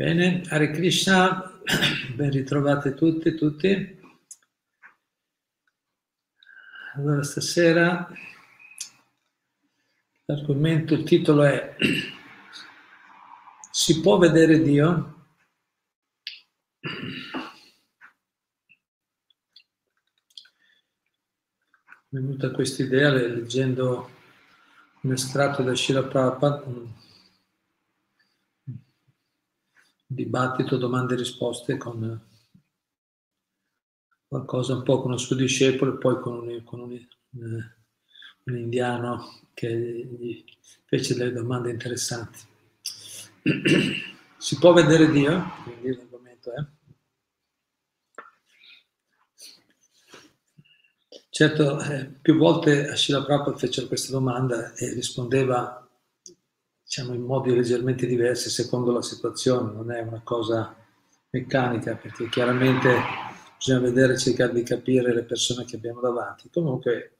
Bene, Hare Krishna, ben ritrovate tutti, tutti. Allora, stasera l'argomento, il titolo è Si può vedere Dio? Mi è venuta questa idea leggendo un estratto da Shira Prabhupada, dibattito, domande e risposte con qualcosa un po' con il suo discepolo e poi con un, con un, un, un indiano che gli fece delle domande interessanti. Si può vedere Dio? Quindi l'argomento è. Certo, eh, più volte Ashila Prabhupada fece questa domanda e rispondeva diciamo, in modi leggermente diversi secondo la situazione, non è una cosa meccanica, perché chiaramente bisogna vedere, cercare di capire le persone che abbiamo davanti. Comunque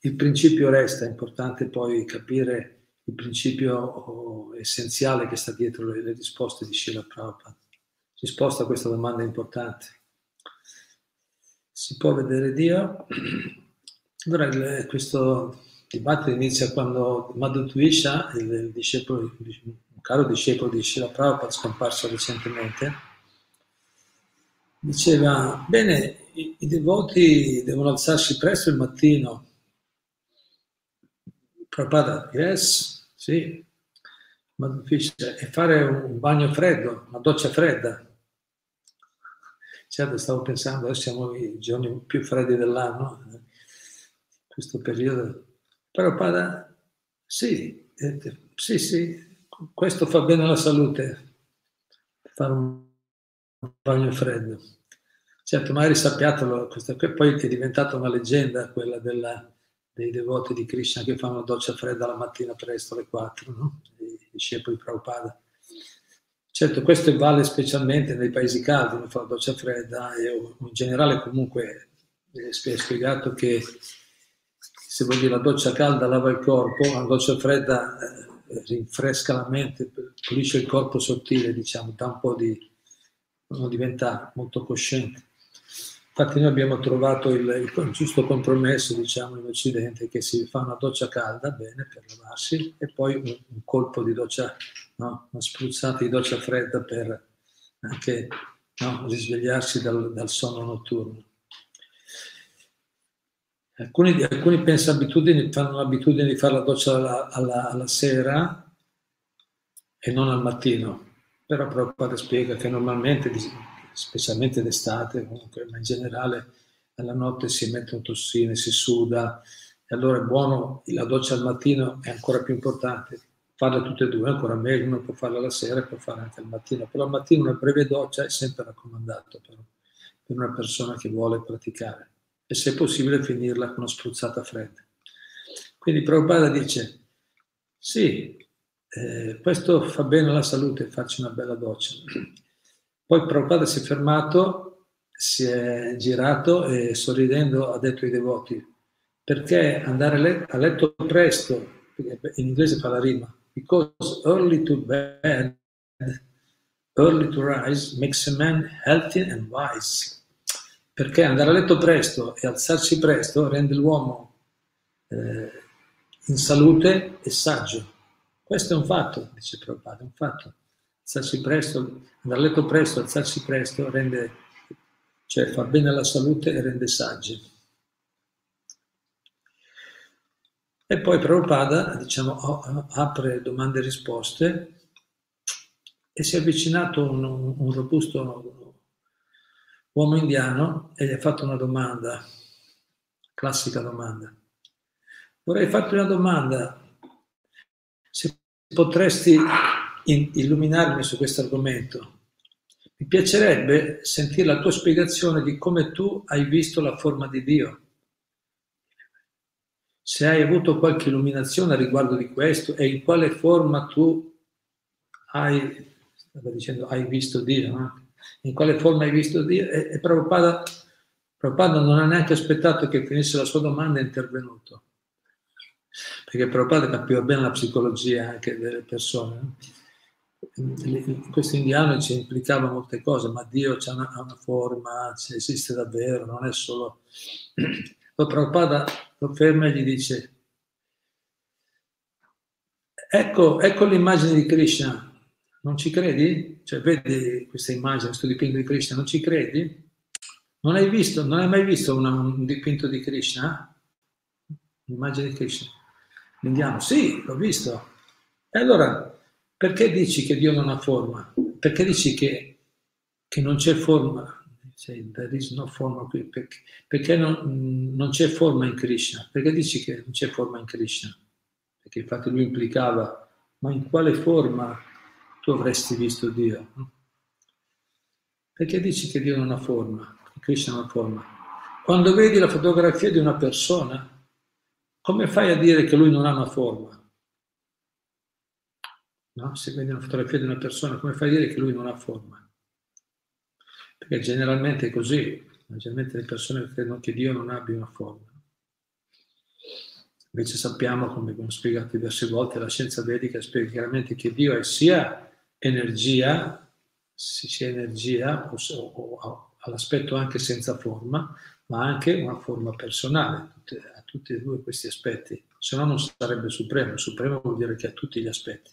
il principio resta, è importante poi capire il principio essenziale che sta dietro le, le risposte di Shila Prabhupada. Risposta a questa domanda importante. Si può vedere Dio? Allora, questo dibattito inizia quando Madhu Tuisha, il, il discepolo, un caro discepolo di Shila Prabhupada scomparso recentemente, diceva, bene, i, i devoti devono alzarsi presto il mattino. Prabhupada, yes, sì, Madhu Tuisha, e fare un bagno freddo, una doccia fredda. Certo, stavo pensando, adesso siamo i giorni più freddi dell'anno, in questo periodo Prabhupada, sì, eh, sì, sì, questo fa bene alla salute, fare un bagno freddo. Certo, magari sappiatelo, poi è diventata una leggenda quella della, dei devoti di Krishna che fanno doccia fredda la mattina presto alle 4, no? i discepoli di Prabhupada. Certo, questo vale specialmente nei paesi caldi, non fa la doccia fredda e in generale comunque è spiegato che se vuoi dire la doccia calda lava il corpo, la doccia fredda eh, rinfresca la mente, pulisce il corpo sottile, diciamo, dà un po' di... uno diventa molto cosciente. Infatti noi abbiamo trovato il, il, giusto compromesso, diciamo, in Occidente, che si fa una doccia calda, bene, per lavarsi, e poi un, un colpo di doccia, no? una spruzzata di doccia fredda per anche no? risvegliarsi dal, dal sonno notturno. Alcuni, alcuni pensano abitudini, fanno l'abitudine di fare la doccia alla, alla, alla sera e non al mattino, però Prabhupada spiega che normalmente, specialmente d'estate, comunque, ma in generale alla notte si emettono tossine, si suda, e allora è buono, la doccia al mattino è ancora più importante, farla tutte e due ancora meglio, uno può farla la sera e può farla anche al mattino, però al mattino una breve doccia è sempre raccomandato però, per una persona che vuole praticare e se possibile finirla con una spruzzata fredda. Quindi Prabhupada dice, sì, eh, questo fa bene alla salute, faccio una bella doccia. Poi Prabhupada si è fermato, si è girato e sorridendo ha detto ai devoti, perché andare a letto presto, in inglese fa la rima, because early to bed, early to rise makes a man healthy and wise perché andare a letto presto e alzarsi presto rende l'uomo eh, in salute e saggio. Questo è un fatto, dice Prabhupada, è un fatto. Alzarsi presto, andare a letto presto, alzarsi presto rende, cioè fa bene alla salute e rende saggi. E poi Prabhupada, diciamo, apre domande e risposte e si è avvicinato un, un robusto uomo indiano e gli ha fatto una domanda, classica domanda. Vorrei farti una domanda, se potresti illuminarmi su questo argomento. Mi piacerebbe sentire la tua spiegazione di come tu hai visto la forma di Dio. Se hai avuto qualche illuminazione a riguardo di questo e in quale forma tu hai, dicendo, hai visto Dio. No? In quale forma hai visto Dio? E, e Prabhupada, Prabhupada non ha neanche aspettato che finisse la sua domanda e è intervenuto. Perché Prabhupada capiva bene la psicologia anche delle persone. questo indiano ci implicava molte cose, ma Dio ha una, una, forma, esiste davvero, non è solo... Poi Prabhupada lo ferma e gli dice, ecco, ecco l'immagine di Krishna, non ci credi? Cioè, vedi questa immagine, questo dipinto di Krishna, non ci credi? Non hai visto, non hai mai visto una, un dipinto di Krishna? Un'immagine di Krishna? L'indiano, sì, l'ho visto. E allora, perché dici che Dio non ha forma? Perché dici che, che non c'è forma? Cioè, there is no forma qui. Perché, perché non, non, c'è forma in Krishna? Perché dici che non c'è forma in Krishna? Perché infatti lui implicava, ma in quale forma tu avresti visto Dio? Perché dici che Dio non ha forma? Che Krishna non ha forma? Quando vedi la fotografia di una persona, come fai a dire che lui non ha una forma? No? Se vedi una fotografia di una persona, come fai a dire che lui non ha forma? Perché generalmente è così, generalmente le persone credono che Dio non abbia una forma. Invece sappiamo, come abbiamo spiegato diverse volte, la scienza vedica spiega chiaramente che Dio è sia energia, sia energia o all'aspetto anche senza forma, ma anche una forma personale, a tutti e due questi aspetti, se no non sarebbe supremo, supremo vuol dire che ha tutti gli aspetti.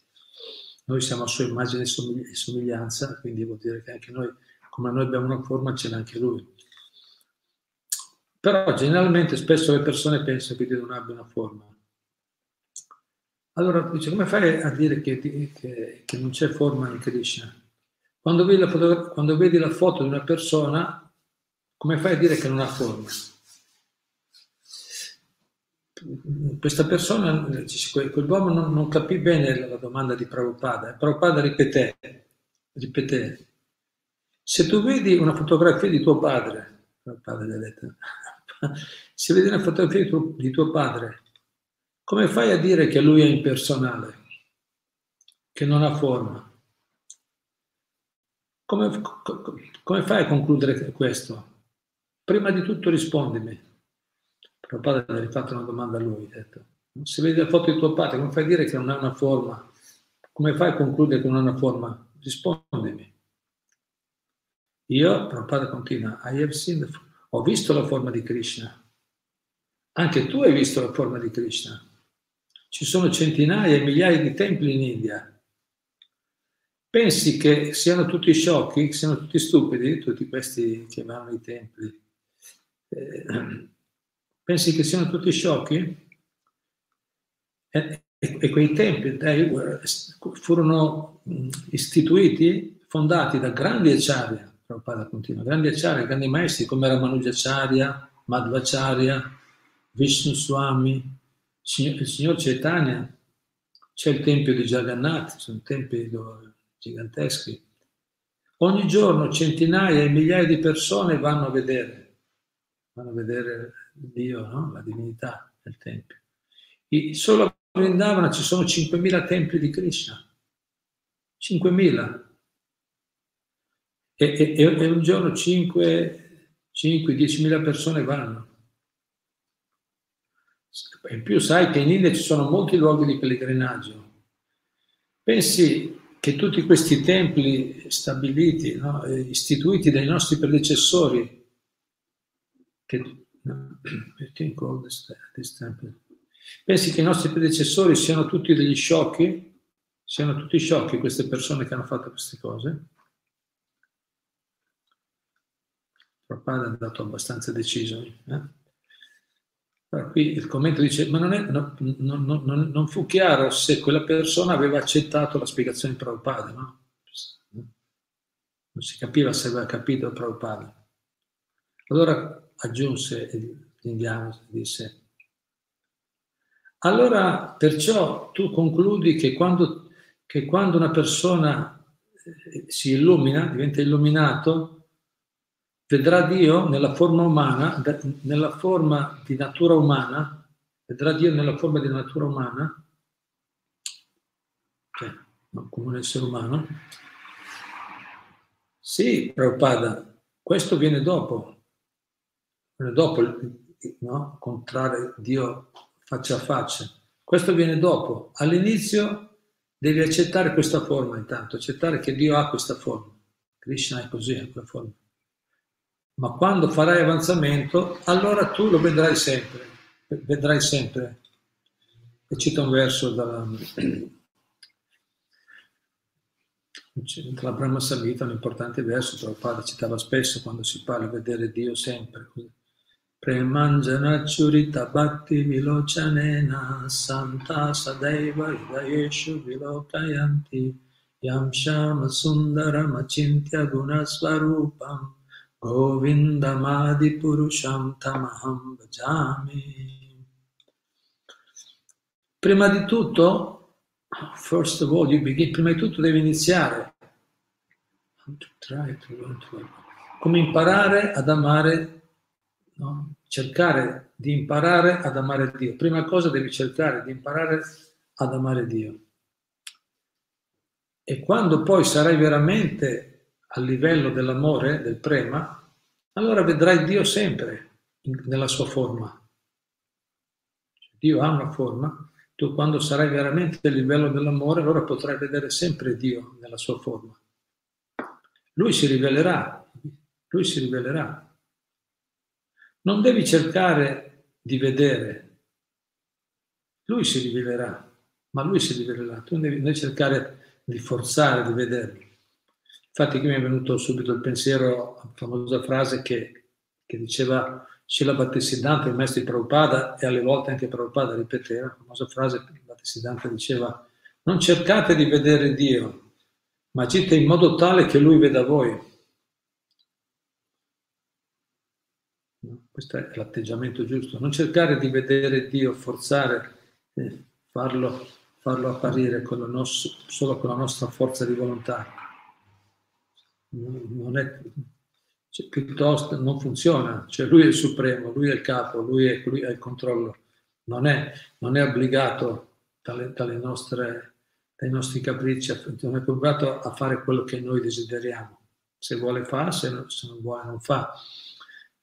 Noi siamo a sua immagine e somiglianza, quindi vuol dire che anche noi, come noi abbiamo una forma, ce l'ha anche lui. Però generalmente spesso le persone pensano che Dio non abbia una forma. Allora dice, come fai a dire che, che, che non c'è forma in Krishna? Quando vedi, foto, quando vedi la foto di una persona, come fai a dire che non ha forma? questa persona, quell'uomo non, non, capì bene la domanda di Prabhupada. Prabhupada ripeté, ripeté, se tu vedi una fotografia di tuo padre, detto, se vedi una fotografia di tuo, di tuo padre, come fai a dire che lui è impersonale, che non ha forma? Come, come fai a concludere questo? Prima di tutto rispondimi. Però padre gli ha rifatto una domanda a lui, detto, se vedi la foto di tuo padre, come fai a dire che non ha una forma? Come fai a concludere che non ha una forma? Rispondimi. Io, padre continua, ho visto la forma di Krishna. Anche tu hai visto la forma di Krishna. Ci sono centinaia e migliaia di templi in India. Pensi che siano tutti sciocchi, siano tutti stupidi, tutti questi che vanno ai templi? Eh, Pensi che siano tutti sciocchi? E, e, e quei tempi dai, furono istituiti, fondati da grandi acciaria, Prabhupada continua, grandi acciaria, grandi maestri come Ramanujacharya, Madhvacharya, Vishnu Swami, il signor Chaitanya, c'è il tempio di Jagannath, sono tempi giganteschi. Ogni giorno centinaia e migliaia di persone vanno a vedere, vanno a vedere Dio, no? la divinità del Tempio. E solo a Vrindavana ci sono 5.000 templi di Krishna. 5.000. E, e, e, un giorno 5, 5 10.000 persone vanno. In più sai che in India ci sono molti luoghi di pellegrinaggio. Pensi che tutti questi templi stabiliti, no, istituiti dai nostri predecessori, che Pensi che i nostri predecessori siano tutti degli sciocchi? Siano tutti sciocchi queste persone che hanno fatto queste cose? Prabhupada è andato abbastanza deciso. Eh? Però qui il commento dice, ma non, è, no, no, no, non, fu chiaro se quella persona aveva accettato la spiegazione di Prabhupada, no? Non si capiva se aveva capito Prabhupada. Allora aggiunse l'indiano, disse, allora perciò tu concludi che quando, che quando una persona eh, si illumina, diventa illuminato, vedrà Dio nella forma umana, nella forma di natura umana, vedrà Dio nella forma di natura umana, cioè come un essere umano. Sì, Prabhupada, questo viene dopo, dopo no? incontrare Dio faccia a faccia. Questo viene dopo. All'inizio devi accettare questa forma intanto, accettare che Dio ha questa forma. Krishna è così, ha quella forma. Ma quando farai avanzamento, allora tu lo vedrai sempre, vedrai sempre. E cita un verso dalla, dalla Brahma Samhita, un importante verso, Prabhupada citava spesso quando si parla di vedere Dio sempre. Premanjana Churita Bhakti Vilochanena Santa Sadaiva Hridayeshu Vilokayanti Yam Shama Sundaram Gunasvarupam Govindamadi Purusham Tamaham Bhajami. Prima di tutto, first of all, you begin, prima di tutto devi iniziare. Come imparare ad amare, no? cercare di imparare ad amare Dio. Prima cosa devi cercare di imparare ad amare Dio. E quando poi sarai veramente a livello dell'amore, del prema, allora vedrai Dio sempre nella sua forma. Dio ha una forma, tu quando sarai veramente a livello dell'amore, allora potrai vedere sempre Dio nella sua forma. Lui si rivelerà, lui si rivelerà. Non devi cercare di vedere, lui si rivelerà, ma lui si rivelerà. Tu non devi cercare di forzare di vederlo. Infatti qui mi è venuto subito il pensiero, la famosa frase che, che diceva Scila Battisiddhanta, il maestro di Prabhupada, e alle volte anche Prabhupada ripeteva, la famosa frase che Battisiddhanta diceva non cercate di vedere Dio, ma agite in modo tale che Lui veda voi. Questo è l'atteggiamento giusto. Non cercare di vedere Dio, forzare, eh, farlo, farlo apparire con nostro, solo con la nostra forza di volontà non è, cioè, piuttosto non funziona, cioè lui è il supremo, lui è il capo, lui è, lui è il controllo, non è, non è obbligato dalle, dalle nostre, dai nostri capricci, non è obbligato a fare quello che noi desideriamo, se vuole fa, se non, se non vuole non fa.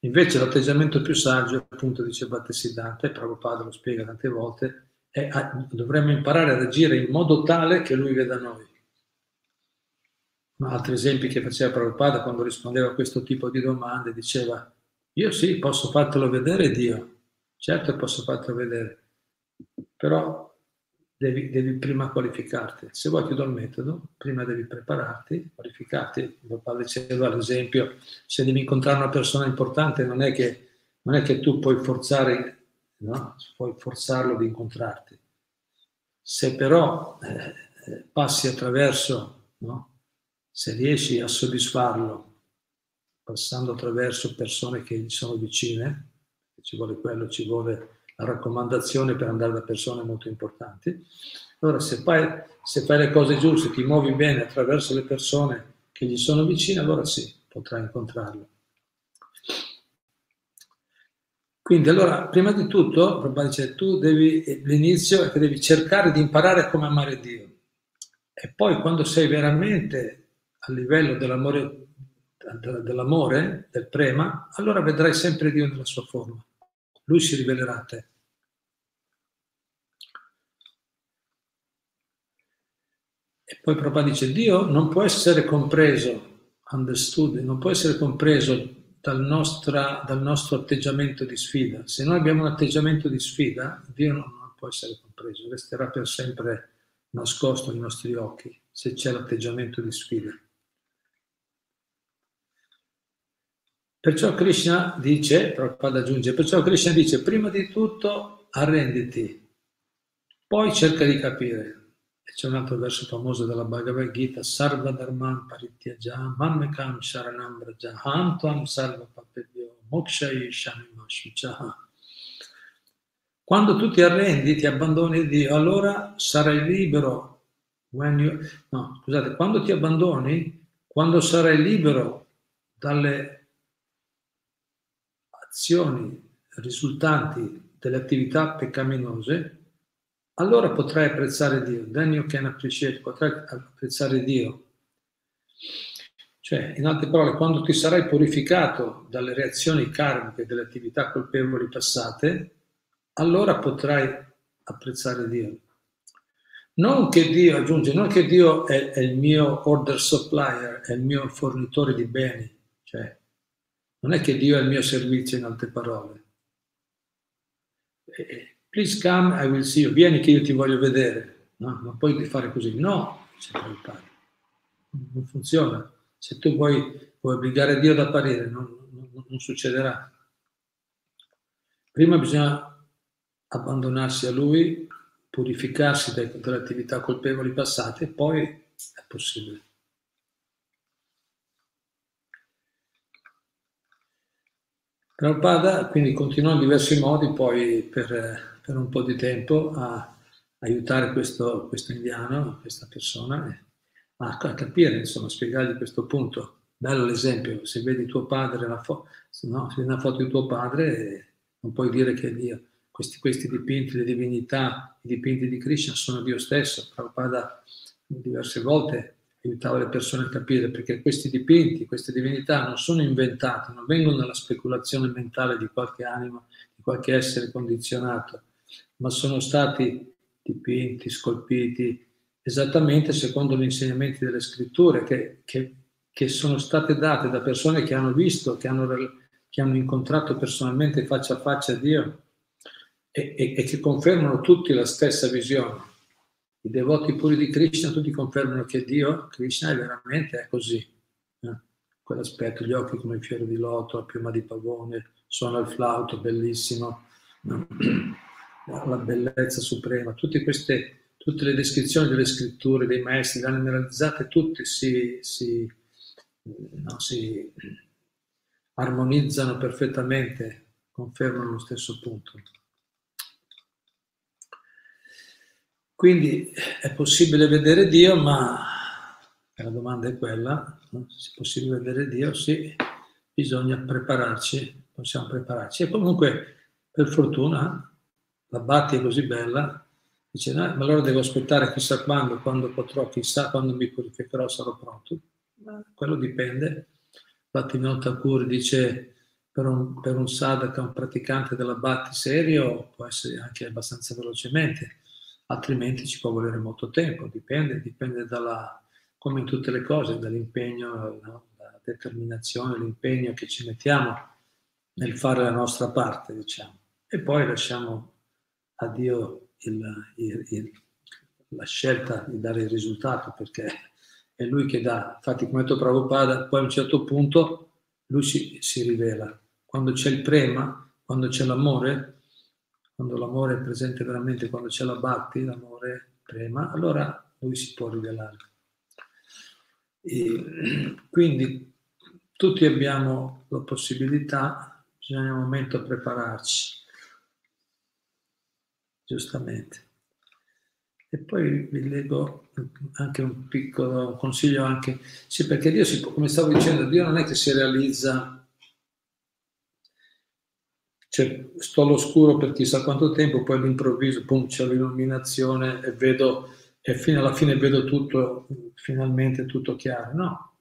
Invece l'atteggiamento più saggio, appunto dice Battesiddhanta, e Prabhupada lo spiega tante volte, è dovremmo imparare ad agire in modo tale che lui veda noi altri esempi che faceva Prabhupada quando rispondeva a questo tipo di domande, diceva, io sì, posso fartelo vedere Dio, certo posso fartelo vedere, però devi, devi prima qualificarti. Se vuoi ti do il metodo, prima devi prepararti, qualificarti. Prabhupada diceva, ad esempio, se devi incontrare una persona importante non è che, non è che tu puoi forzare, no? puoi forzarlo di incontrarti. Se però eh, passi attraverso no? Se riesci a soddisfarlo passando attraverso persone che gli sono vicine, ci vuole quello, ci vuole la raccomandazione per andare da persone molto importanti, allora se fai, se fai le cose giuste, ti muovi bene attraverso le persone che gli sono vicine, allora sì, potrai incontrarlo. Quindi allora, prima di tutto, Prabhupada dice, tu devi, l'inizio è che devi cercare di imparare come amare Dio. E poi quando sei veramente a livello dell'amore, dell'amore, del prema, allora vedrai sempre Dio nella sua forma. Lui si rivelerà a te. E poi Prabhupada dice, Dio non può essere compreso, understood, non può essere compreso dal, nostra, dal, nostro atteggiamento di sfida. Se noi abbiamo un atteggiamento di sfida, Dio non, non può essere compreso, resterà per sempre nascosto ai nostri occhi se c'è l'atteggiamento di sfida. Perciò Krishna dice, Prabhupada aggiunge, perciò Krishna dice, prima di tutto arrenditi, poi cerca di capire. E c'è un altro verso famoso della Bhagavad Gita, Sarva Dharman Parityaja, Mammekam Sharanam Braja, Hantuam Sarva Papebhyo, Mokshayi Shanimashvichaha. Quando tu ti arrendi, ti abbandoni Dio, allora sarai libero. You, no, scusate, quando ti abbandoni, quando sarai libero dalle azioni risultanti delle attività peccaminose, allora potrai apprezzare Dio. Then you can appreciate, potrai apprezzare Dio. Cioè, in altre parole, quando ti sarai purificato dalle reazioni karmiche delle attività colpevoli passate, allora potrai apprezzare Dio. Non che Dio, aggiunge, non che Dio è, è il mio order supplier, è il mio fornitore di beni, cioè non è che Dio è il mio servizio in altre parole. Eh, please come, I will see you. Vieni che io ti voglio vedere. No, non puoi fare così. No. Non funziona. Se tu vuoi, vuoi obbligare Dio ad apparire, non, non, non succederà. Prima bisogna abbandonarsi a Lui, purificarsi dalle attività colpevoli passate e poi è possibile. Prabhupada quindi continuò in diversi modi poi per, per un po' di tempo a aiutare questo, questo indiano, questa persona, a, a capire, insomma, a spiegargli questo punto. Bello l'esempio, se vedi tuo padre, la fo- no, se vedi una foto di tuo padre, non puoi dire che è Dio. Questi, questi dipinti, le divinità, i dipinti di Krishna sono Dio stesso. Prabhupada diverse volte aiutava le persone a capire perché questi dipinti, queste divinità non sono inventate, non vengono dalla speculazione mentale di qualche anima, di qualche essere condizionato, ma sono stati dipinti, scolpiti esattamente secondo gli insegnamenti delle scritture che, che, che sono state date da persone che hanno visto, che hanno, che hanno incontrato personalmente faccia a faccia Dio e, e, e che confermano tutti la stessa visione i devoti puri di Krishna tutti confermano che Dio, Krishna, è veramente è così. Eh? Quell'aspetto, gli occhi come fiori di loto, la piuma di pavone, suona il flauto, bellissimo, la bellezza suprema, tutte queste, tutte le descrizioni delle scritture, dei maestri, le hanno realizzate tutte, si, si, no, si armonizzano perfettamente, confermano lo stesso punto. Quindi è possibile vedere Dio, ma la domanda è quella, se è possibile vedere Dio, sì, bisogna prepararci, possiamo prepararci. E comunque, per fortuna, la Batti è così bella, dice, no, ma allora devo aspettare chissà quando, quando potrò, chissà quando mi purificherò, sarò pronto. Quello dipende. Batti Thakur dice, per un, per un sadhaka, un praticante della Batti serio, può essere anche abbastanza velocemente altrimenti ci può volere molto tempo, dipende, dipende dalla, come in tutte le cose, dall'impegno, no? la determinazione, l'impegno che ci mettiamo nel fare la nostra parte, diciamo. E poi lasciamo a Dio il, il, il, la scelta di dare il risultato, perché è Lui che dà. Infatti, come ha detto Prabhupada, poi a un certo punto Lui si, si rivela. Quando c'è il prema, quando c'è l'amore, quando l'amore è presente veramente, quando c'è la bhakti, l'amore prema, allora lui si può rivelare. E quindi tutti abbiamo la possibilità, bisogna un momento prepararci, giustamente. E poi vi leggo anche un piccolo consiglio anche, sì perché Dio, si, come stavo dicendo, Dio non è che si realizza cioè, sto all'oscuro per chissà quanto tempo, poi all'improvviso, pum, c'è l'illuminazione e vedo, e fino alla fine vedo tutto, finalmente tutto chiaro. No,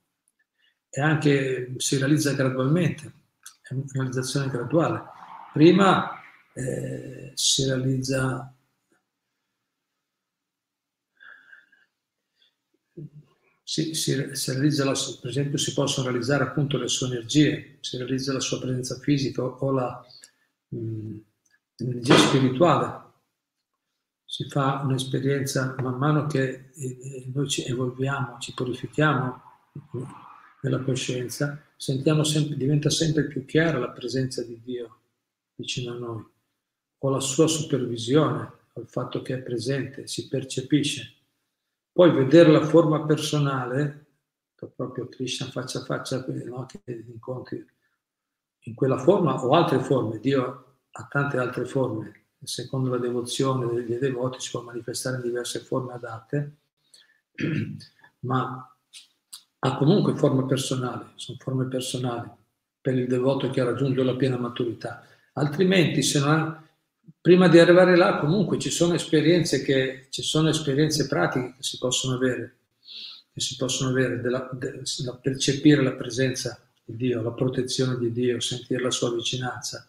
e anche si realizza gradualmente, è una realizzazione graduale. Prima eh, si realizza si, si, si realizza la, per esempio si possono realizzare appunto le sue energie, si realizza la sua presenza fisica o la, l'energia spirituale. Si fa un'esperienza man mano che eh, eh, noi ci evolviamo, ci purifichiamo nella coscienza, sentiamo sempre, diventa sempre più chiara la presenza di Dio vicino a noi, o la sua supervisione, o il fatto che è presente, si percepisce. Poi vedere la forma personale, proprio Krishna faccia a faccia, no? che incontri in quella forma o altre forme. Dio ha tante altre forme, secondo la devozione dei devoti si può manifestare in diverse forme adatte, ma ha comunque forme personali, sono forme personali per il devoto che ha raggiunto la piena maturità. Altrimenti, se non prima di arrivare là, comunque ci sono esperienze che ci sono esperienze pratiche che si possono avere, che si possono avere, della, de, percepire la presenza di Dio, la protezione di Dio, sentire la sua vicinanza.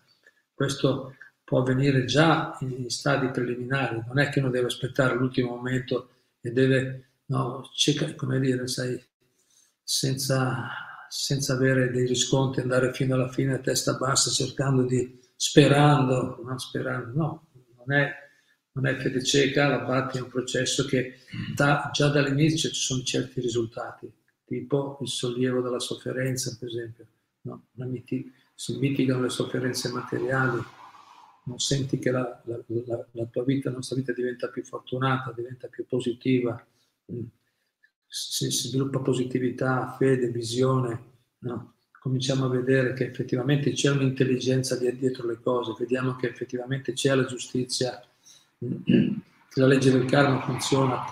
Questo può avvenire già in stadi preliminari, non è che uno deve aspettare l'ultimo momento e deve, no, come dire, sai, senza, senza avere dei riscontri, andare fino alla fine a testa bassa cercando di, sperando, no, sperando, no, non è, non è fede cieca, la Bhakti è un processo che da, già dall'inizio ci sono certi risultati, tipo il sollievo dalla sofferenza, per esempio, no? miti, si mitigano le sofferenze materiali, non senti che la, la, la, la, tua vita, la nostra vita diventa più fortunata, diventa più positiva, mm. si, si sviluppa positività, fede, visione, no? cominciamo a vedere che effettivamente c'è un'intelligenza dietro le cose, vediamo che effettivamente c'è la giustizia, che la legge del karma funziona,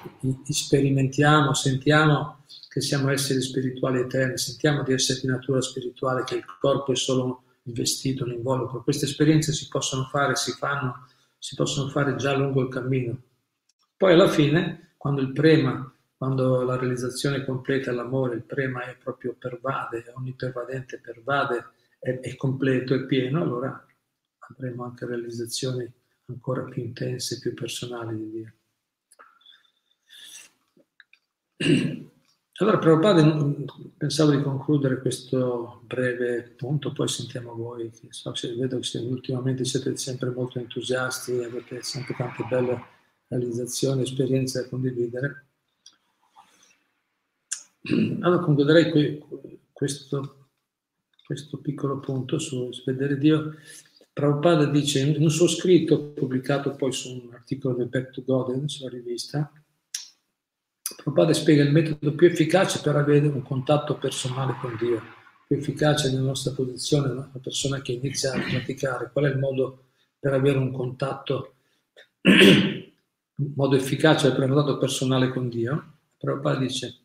sperimentiamo, sentiamo che siamo esseri spirituali eterni, sentiamo di essere di natura spirituale, che il corpo è solo il vestito, l'involucro. Queste esperienze si possono fare, si fanno, si possono fare già lungo il cammino. Poi alla fine, quando il prema, quando la realizzazione completa, l'amore, il prema è proprio pervade, è onnipervadente, pervade, è, è completo, è pieno, allora avremo anche realizzazioni ancora più intense, più personali di Dio. Allora, Prabhupada, pensavo di concludere questo breve punto, poi sentiamo voi, so, vedo che ultimamente siete sempre molto entusiasti, avete sempre tante belle realizzazioni, esperienze da condividere. Allora concluderei questo, questo piccolo punto su vedere Dio. Prabhupada dice in un suo scritto, pubblicato poi su un articolo del Back to God, sulla rivista, Prabhupada spiega il metodo più efficace per avere un contatto personale con Dio, più efficace nella nostra posizione, una persona che inizia a praticare, qual è il modo per avere un contatto, un modo efficace per avere un contatto personale con Dio. Prabhupada dice,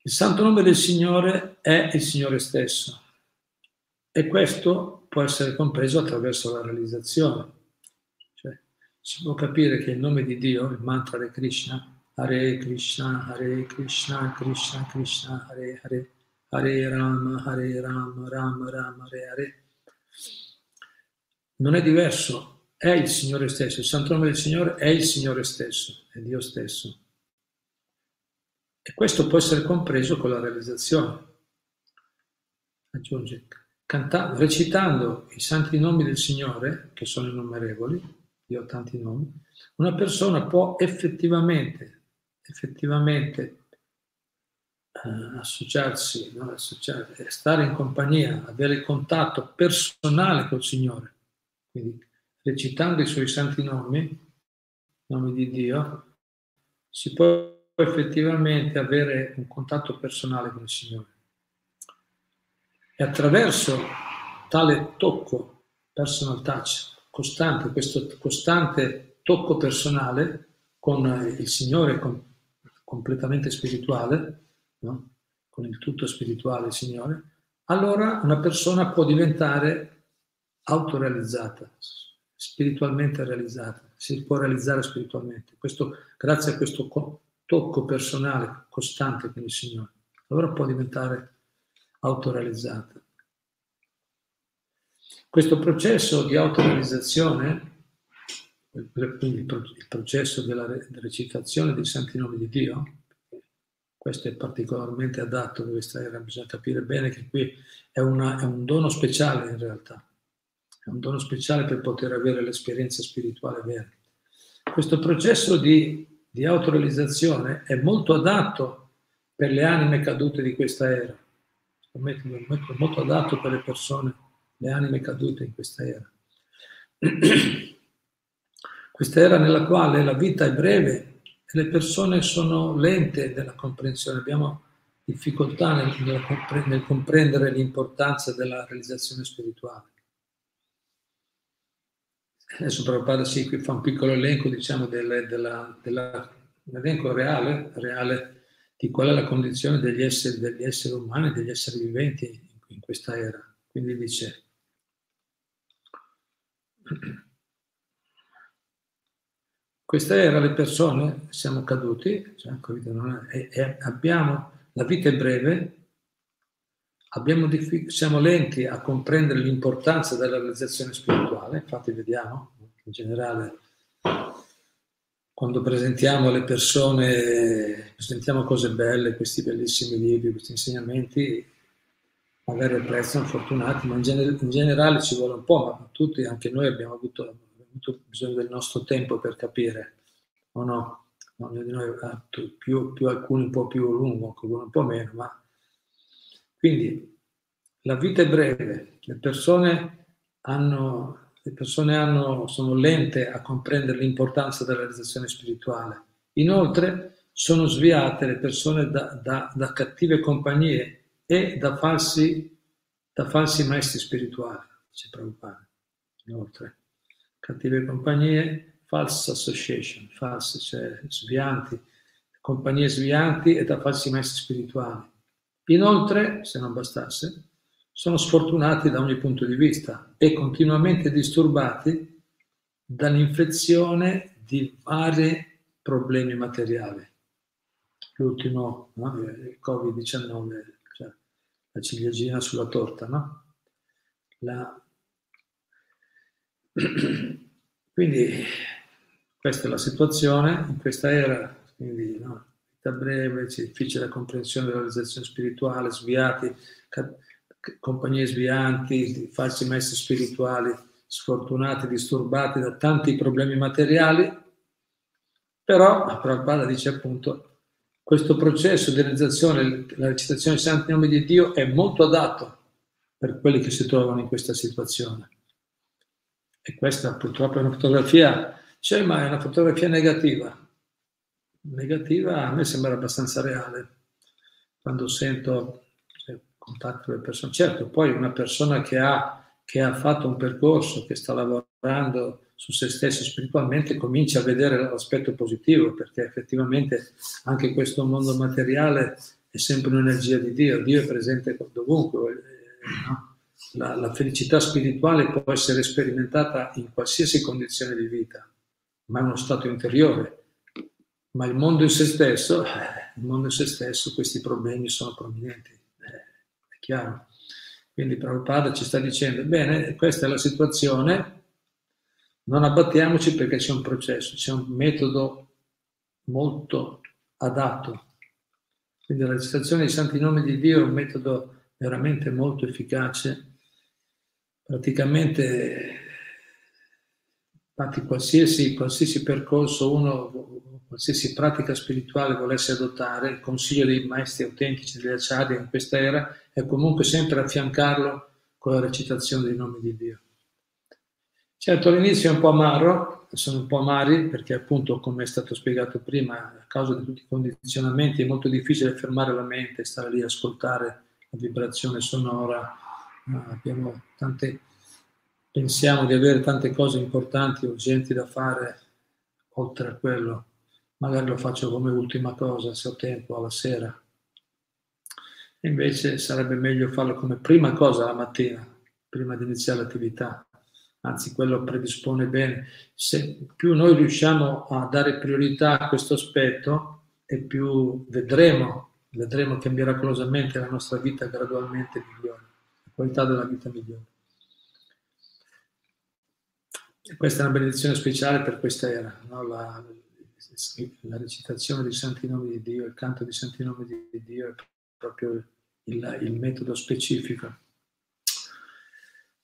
il santo nome del Signore è il Signore stesso e questo può essere compreso attraverso la realizzazione. Cioè, si può capire che il nome di Dio, il mantra di Krishna, Hare Krishna, Hare Krishna, Krishna Krishna, Hare Hare, Hare Rama, Hare Rama, Rama Rama, Hare Hare. Non è diverso, è il Signore stesso, il santo nome del Signore è il Signore stesso, è Dio stesso. E questo può essere compreso con la realizzazione. Aggiunge, cantando, recitando i santi nomi del Signore, che sono innumerevoli, io ho tanti nomi, una persona può effettivamente effettivamente eh, associarsi, no? associarsi, stare in compagnia, avere contatto personale col Signore, quindi recitando i suoi santi nomi, nomi di Dio, si può effettivamente avere un contatto personale con il Signore. E attraverso tale tocco, personal touch, costante, questo costante tocco personale con il Signore, con completamente spirituale, no? con il tutto spirituale Signore, allora una persona può diventare autorealizzata, spiritualmente realizzata, si può realizzare spiritualmente. Questo, grazie a questo tocco personale costante con il Signore, allora può diventare autorealizzata. Questo processo di autorealizzazione quindi il processo della recitazione dei santi nomi di Dio, questo è particolarmente adatto questa era, bisogna capire bene che qui è, una, è, un dono speciale in realtà, è un dono speciale per poter avere l'esperienza spirituale vera. Questo processo di, di autorealizzazione è molto adatto per le anime cadute di questa era, è molto adatto per le persone, le anime cadute in questa era. Questa era nella quale la vita è breve e le persone sono lente nella comprensione, abbiamo difficoltà nel, nel comprendere l'importanza della realizzazione spirituale. Adesso Prabhupada sì, qui fa un piccolo elenco, diciamo, del, della, della, un elenco reale, reale di qual è la condizione degli esseri, degli esseri umani, degli esseri viventi in questa era. Quindi dice questa era le persone, siamo caduti, cioè, e, e abbiamo, la vita è breve, diffic- siamo lenti a comprendere l'importanza della realizzazione spirituale, infatti vediamo in generale quando presentiamo alle persone, presentiamo cose belle, questi bellissimi libri, questi insegnamenti, magari apprezzano, fortunati, ma in, gener- in, generale ci vuole un po', ma tutti, anche noi abbiamo avuto, avuto bisogno del nostro tempo per capire, o no? Ognuno di noi ha più, più, alcuni un po' più lungo, alcuni un po' meno, ma quindi la vita è breve, le persone hanno le persone hanno, sono lente a comprendere l'importanza della realizzazione spirituale. Inoltre sono sviate le persone da, da, da cattive compagnie e da falsi, da falsi maestri spirituali, dice Prabhupada. Inoltre, cattive compagnie, false association, false, cioè svianti, compagnie svianti e da falsi maestri spirituali. Inoltre, se non bastasse, sono sfortunati da ogni punto di vista e continuamente disturbati dall'infezione di vari problemi materiali. L'ultimo, no? il Covid-19, cioè la ciliegina sulla torta, no? La... Quindi questa è la situazione in questa era, quindi no? vita breve, difficile comprensione della realizzazione spirituale, sviati, compagnie svianti, falsi maestri spirituali, sfortunati, disturbati da tanti problemi materiali, però Prabhupada dice appunto questo processo di realizzazione, la recitazione dei santi nomi di Dio è molto adatto per quelli che si trovano in questa situazione. E questa purtroppo è una fotografia, cioè, ma è una fotografia negativa. Negativa a me sembra abbastanza reale. Quando sento contatto le persone. Certo, poi una persona che ha, che ha fatto un percorso, che sta lavorando su se stesso spiritualmente, comincia a vedere l'aspetto positivo, perché effettivamente anche questo mondo materiale è sempre un'energia di Dio, Dio è presente dovunque. Eh, no? La, la, felicità spirituale può essere sperimentata in qualsiasi condizione di vita, ma è uno stato interiore. Ma il mondo in se stesso, eh, il mondo in se stesso, questi problemi sono prominenti chiaro? Quindi Prabhupada ci sta dicendo, bene, questa è la situazione, non abbattiamoci perché c'è un processo, c'è un metodo molto adatto. Quindi la recitazione dei santi nomi di Dio è un metodo veramente molto efficace. Praticamente, infatti, qualsiasi, qualsiasi percorso uno qualsiasi pratica spirituale volesse adottare, il consiglio dei maestri autentici degli acciari in questa era è comunque sempre affiancarlo con la recitazione dei nomi di Dio. Certo, all'inizio è un po' amaro, sono un po' amari perché appunto, come è stato spiegato prima, a causa di tutti i condizionamenti è molto difficile fermare la mente, stare lì a ascoltare la vibrazione sonora. Abbiamo tante, pensiamo di avere tante cose importanti, urgenti da fare oltre a quello magari lo faccio come ultima cosa se ho tempo alla sera. Invece sarebbe meglio farlo come prima cosa la mattina, prima di iniziare l'attività. Anzi, quello predispone bene. Se più noi riusciamo a dare priorità a questo aspetto, e più vedremo, vedremo che miracolosamente la nostra vita gradualmente migliora, qualità della vita migliora. E questa è una benedizione speciale per questa era, no? la, la recitazione dei santi nomi di Dio, il canto dei santi nomi di Dio è proprio il, il metodo specifico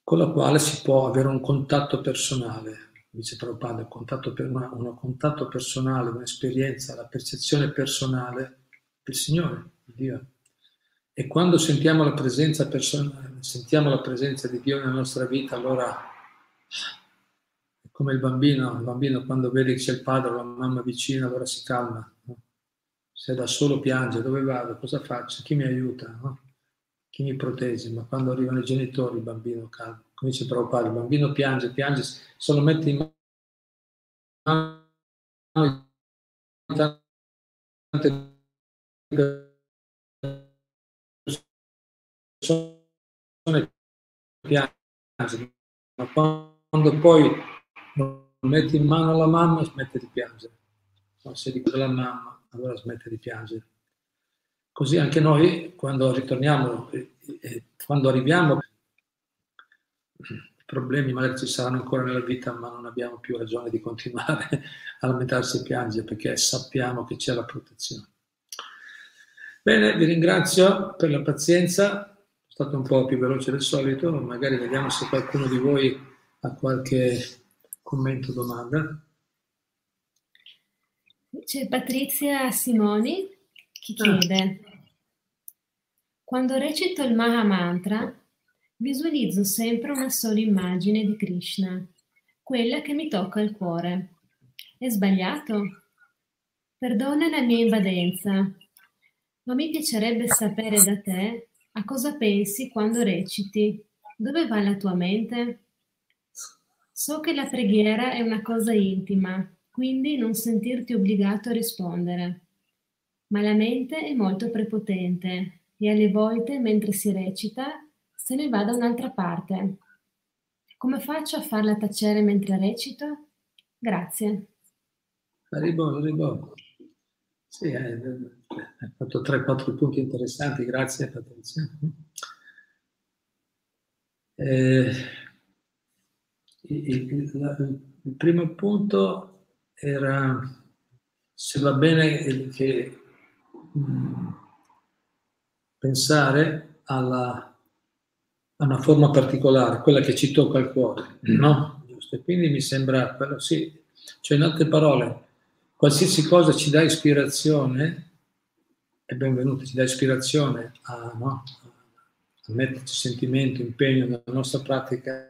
con la quale si può avere un contatto personale, dice Prabhupada, contatto, per un contatto personale, un'esperienza, la percezione personale del Signore, di Dio. E quando sentiamo la presenza, person- sentiamo la presenza di Dio nella nostra vita, allora come il bambino, il bambino quando vede che c'è il padre o la mamma vicino, allora si calma. No? Se da solo piange, dove vado? Cosa faccio? Chi mi aiuta? No? Chi mi protegge? Ma quando arrivano i genitori, il bambino calma. Come dice Prabhupada, il bambino piange, piange, se lo mette in mano tante persone piange, ma quando poi lo metti in mano alla mamma smette di piangere. No, se dico la mamma, allora smette di piangere. Così anche noi, quando ritorniamo, quando arriviamo, problemi magari ci saranno ancora nella vita, ma non abbiamo più ragione di continuare a lamentarsi e piangere perché sappiamo che c'è la protezione. Bene, vi ringrazio per la pazienza, stato un po' più veloce del solito, magari vediamo se qualcuno di voi ha qualche commento o domanda. C'è Patrizia Simoni che ah. chiede, ah. quando recito il Maha Mantra visualizzo sempre una sola immagine di Krishna, quella che mi tocca il cuore. È sbagliato? Perdona la mia invadenza, ma mi piacerebbe sapere da te a cosa pensi quando reciti. Dove va la tua mente? So che la preghiera è una cosa intima, quindi non sentirti obbligato a rispondere. Ma la mente è molto prepotente e alle volte, mentre si recita, se ne va da un'altra parte. Come faccio a farla tacere mentre recito? Grazie. Arrivo, arrivo. Sì, eh, hai fatto 3-4 punti interessanti, grazie Patrizia. Eh, il, il, il, primo punto era se va bene che mh, mm, pensare alla, a una forma particolare, quella che ci tocca il cuore, no? Giusto? E quindi mi sembra quello sì, cioè in altre parole, qualsiasi cosa ci dà ispirazione, è benvenuta, ci dà ispirazione a, no? a metterci sentimento, impegno nella nostra pratica,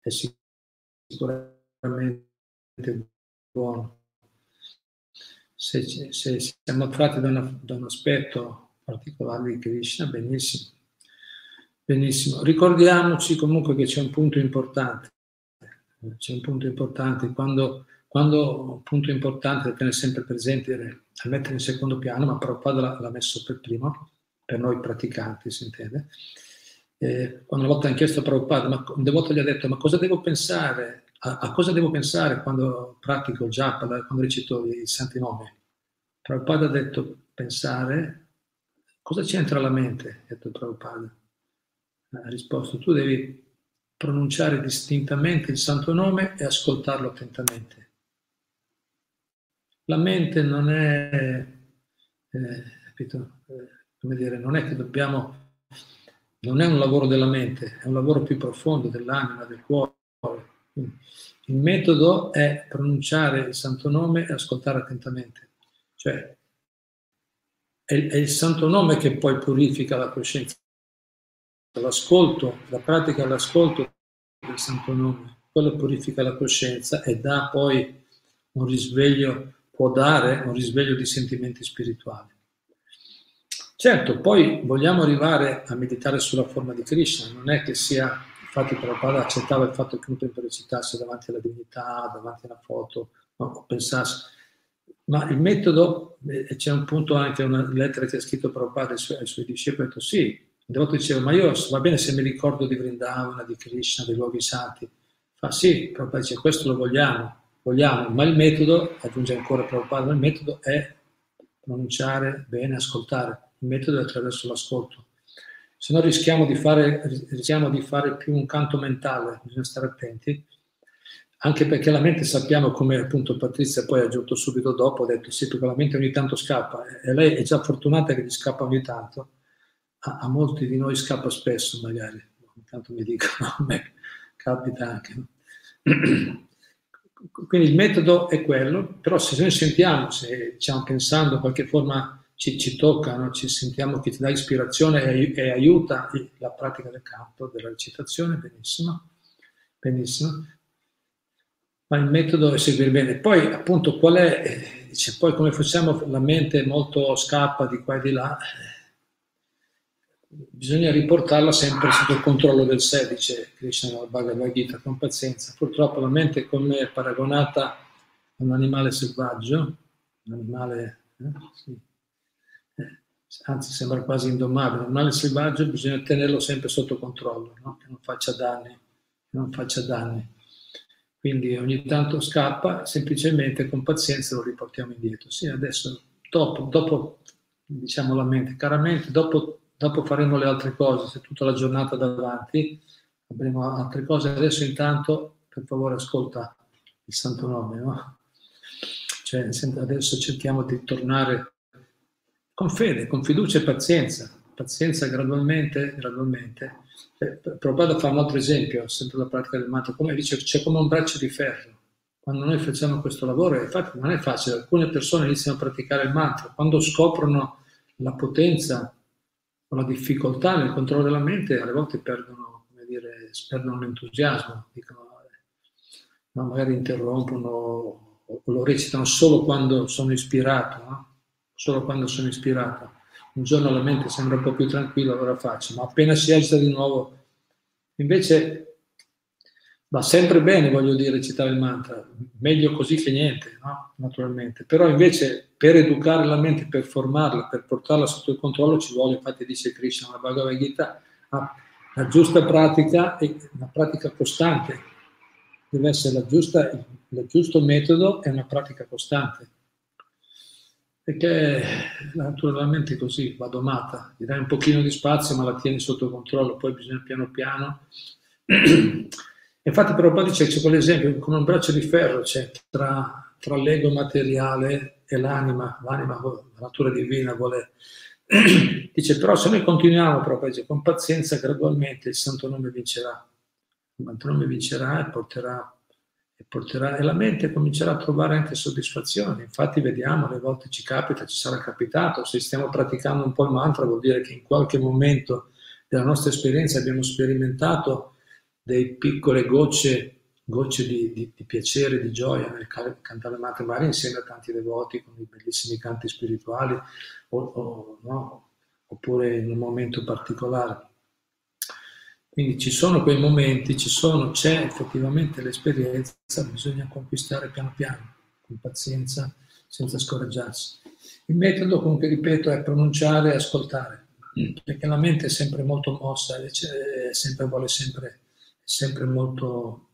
è sicuramente buono. Se, se siamo attratti da, da un aspetto particolare di Krishna, benissimo. Benissimo. Ricordiamoci comunque che c'è un punto importante c'è un punto importante, quando, quando un punto importante da tenere sempre presente a mettere in secondo piano, ma Prabhupada l'ha messo per primo, per noi praticanti, si intende. Eh, una volta hanno chiesto a Prabhupada, ma un devoto gli ha detto, ma cosa devo pensare, a, a cosa devo pensare quando pratico il japa, quando recito i santi nomi? Prabhupada ha detto, pensare, cosa c'entra la mente? Ha detto Prabhupada. Ha risposto, tu devi pronunciare distintamente il santo nome e ascoltarlo attentamente. La mente non è, eh, capito, eh, come dire, non è che dobbiamo, non è un lavoro della mente, è un lavoro più profondo dell'anima, del cuore. il metodo è pronunciare il santo nome e ascoltare attentamente. Cioè, è, è il santo nome che poi purifica la coscienza l'ascolto, la pratica dell'ascolto del santo nome, quello purifica la coscienza e dà poi un risveglio, può dare un risveglio di sentimenti spirituali. Certo, poi vogliamo arrivare a meditare sulla forma di Krishna, non è che sia, infatti Prabhupada accettava il fatto che uno recitasse davanti alla divinità, davanti alla foto, no, pensasse, ma il metodo, eh, c'è un punto anche, una lettera che ha scritto Prabhupada ai suoi, ai suoi discepoli, ha detto sì, il devoto diceva, ma io va bene se mi ricordo di Vrindavana, di Krishna, dei luoghi santi. Fa sì, Prabhupada dice, questo lo vogliamo, vogliamo, ma il metodo, aggiunge ancora Prabhupada, il metodo è pronunciare bene, ascoltare. Il metodo è attraverso l'ascolto. Se no rischiamo di fare, rischiamo di fare più un canto mentale, bisogna stare attenti, anche perché la mente sappiamo come appunto Patrizia poi ha aggiunto subito dopo, ha detto sì, perché la mente ogni tanto scappa e lei è già fortunata che gli scappa ogni tanto a, a, molti di noi scappa spesso magari, intanto mi dicono, a me capita anche. Quindi il metodo è quello, però se noi sentiamo, se stiamo pensando, in qualche forma ci, ci tocca, no? ci sentiamo che ti dà ispirazione e, e, aiuta la pratica del canto, della recitazione, benissimo, benissimo. Ma il metodo è seguire bene. Poi appunto qual è, eh, dice, poi come facciamo, la mente molto scappa di qua e di là, bisogna riportarla sempre sotto il controllo del sé, dice Krishna nella Bhagavad Gita, con pazienza. Purtroppo la mente è come paragonata a un animale selvaggio, un animale, eh, sì. eh, anzi sembra quasi indomabile, un animale selvaggio bisogna tenerlo sempre sotto controllo, no? che non faccia danni, che non faccia danni. Quindi ogni tanto scappa, semplicemente con pazienza lo riportiamo indietro. Sì, adesso, dopo, dopo diciamo la mente, caramente, dopo dopo faremo le altre cose, se tutta la giornata davanti avremo altre cose. Adesso intanto, per favore, ascolta il santo nome, no? Cioè, adesso cerchiamo di tornare con fede, con fiducia e pazienza, pazienza gradualmente, gradualmente. Eh, Prabhupada fa un altro esempio, sempre la pratica del mantra, come dice, c'è come un braccio di ferro. Quando noi facciamo questo lavoro, infatti non è facile, alcune persone iniziano a praticare il mantra, quando scoprono la potenza o la difficoltà nel controllo della mente, alle volte perdono, dire, perdono l'entusiasmo, dicono, no, magari interrompono o lo recitano solo quando sono ispirato, no? solo quando sono ispirato. Un giorno la mente sembra un po' più tranquilla, allora faccio, ma appena si alza di nuovo, invece va sempre bene, voglio dire, recitare il mantra, meglio così che niente, no? naturalmente. Però invece per educare la mente, per formarla, per portarla sotto il controllo ci vuole, infatti dice Krishna, la Bhagavad Gita, la giusta pratica è una pratica costante, deve essere la giusta, il giusto metodo è una pratica costante perché naturalmente così va domata, gli dai un pochino di spazio ma la tieni sotto controllo, poi bisogna piano piano. Infatti però poi dice, c'è quell'esempio, come un braccio di ferro c'è tra, tra l'ego materiale e l'anima, l'anima, la natura divina vuole... dice però se noi continuiamo dice, con pazienza gradualmente il santo nome vincerà, il santo nome vincerà e porterà e, porterà, e la mente comincerà a trovare anche soddisfazione. Infatti vediamo, alle volte ci capita, ci sarà capitato, se stiamo praticando un po' il mantra vuol dire che in qualche momento della nostra esperienza abbiamo sperimentato delle piccole gocce, gocce di, di, di, piacere, di gioia nel cantare mantra, magari insieme a tanti devoti con i bellissimi canti spirituali o, o, no? oppure in un momento particolare. Quindi ci sono quei momenti, ci sono, c'è effettivamente l'esperienza, bisogna conquistare piano piano, con pazienza, senza scoraggiarsi. Il metodo, comunque ripeto, è pronunciare e ascoltare, perché la mente è sempre molto mossa, sempre, vuole sempre, sempre molto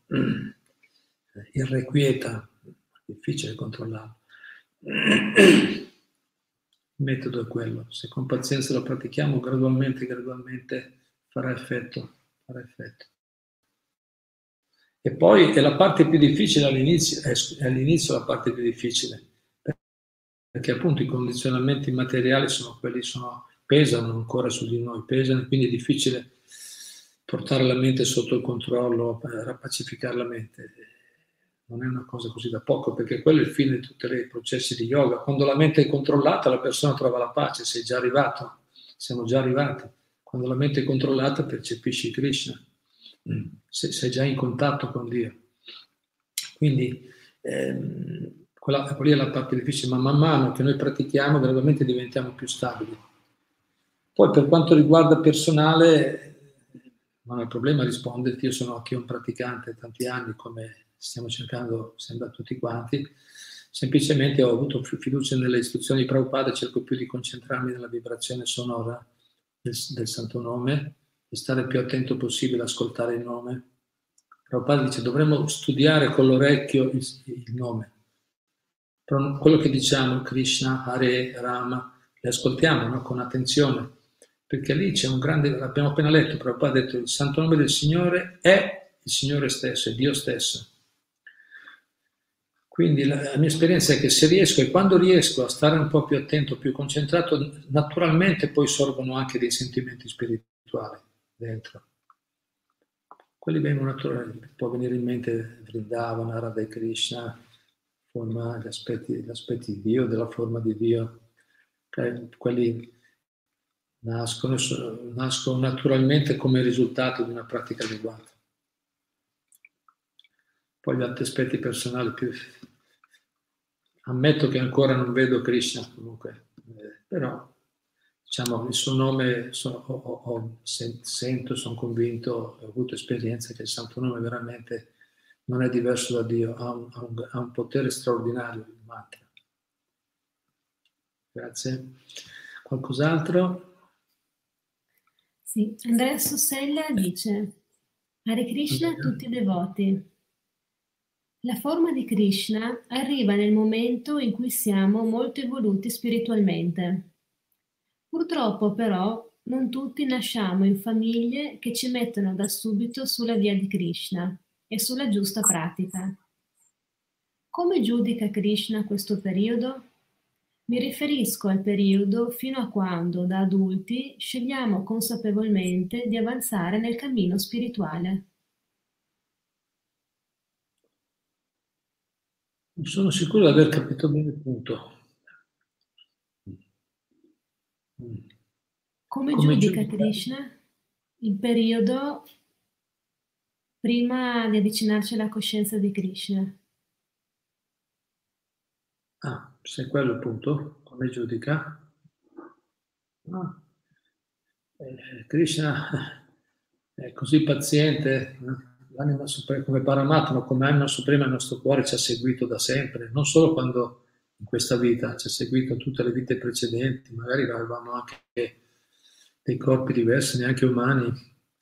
irrequieta, difficile controllarlo. Il metodo è quello, se con pazienza lo pratichiamo gradualmente, gradualmente farà effetto farà effetto. E poi è la parte più difficile all'inizio, è all'inizio la parte più difficile, perché appunto i condizionamenti materiali sono quelli, sono, pesano ancora su di noi, pesano, quindi è difficile portare la mente sotto il controllo, rapacificare la mente. Non è una cosa così da poco, perché quello è il fine di tutti i processi di yoga. Quando la mente è controllata, la persona trova la pace, sei già arrivato, siamo già arrivati. Quando la mente è controllata percepisci Krishna, mm. sei già in contatto con Dio. Quindi ehm, quella, quella è la parte difficile, ma man mano che noi pratichiamo gradualmente diventiamo più stabili. Poi per quanto riguarda personale, non è problema risponderti, io sono anche un praticante tanti anni, come stiamo cercando, sembra tutti quanti, semplicemente ho avuto più fiducia nelle istruzioni di Prabhupada, cerco più di concentrarmi nella vibrazione sonora del, del santo nome, di stare più attento possibile ad ascoltare il nome. Prabhupada dice dovremmo studiare con l'orecchio il, il nome. Quello che diciamo, Krishna, Hare, Rama, le ascoltiamo no? con attenzione, perché lì c'è un grande, l'abbiamo appena letto, Prabhupada ha detto il santo nome del Signore è il Signore stesso, è Dio stesso. Quindi la, la, mia esperienza è che se riesco e quando riesco a stare un po' più attento, più concentrato, naturalmente poi sorgono anche dei sentimenti spirituali dentro. Quelli vengono naturalmente, può venire in mente Vrindavana, Radha Krishna, forma, gli, aspetti, gli aspetti di Dio, della forma di Dio. Quelli nascono, nascono naturalmente come risultato di una pratica adeguata. Poi gli altri aspetti personali più... Ammetto che ancora non vedo Krishna comunque, eh, però diciamo il suo nome so, ho, ho, sento, sono convinto, ho avuto esperienza che il santo nome veramente non è diverso da Dio, ha un, ha un, ha un potere straordinario il mantra. Grazie. Qualcos'altro? Sì, Andrea Sossella dice Hare Krishna a tutti i devoti. La forma di Krishna arriva nel momento in cui siamo molto evoluti spiritualmente. Purtroppo però non tutti nasciamo in famiglie che ci mettono da subito sulla via di Krishna e sulla giusta pratica. Come giudica Krishna questo periodo? Mi riferisco al periodo fino a quando, da adulti, scegliamo consapevolmente di avanzare nel cammino spirituale. Sono sicuro di aver capito bene il punto. Come, Come giudica Krishna il periodo prima di avvicinarci alla coscienza di Krishna? Ah, se quello il punto, come giudica? Ah. Eh, Krishna è così paziente, l'anima suprema, come Paramatma, come anima suprema il nostro cuore ci ha seguito da sempre, non solo quando in questa vita, ci ha seguito tutte le vite precedenti, magari avevamo anche dei corpi diversi, neanche umani,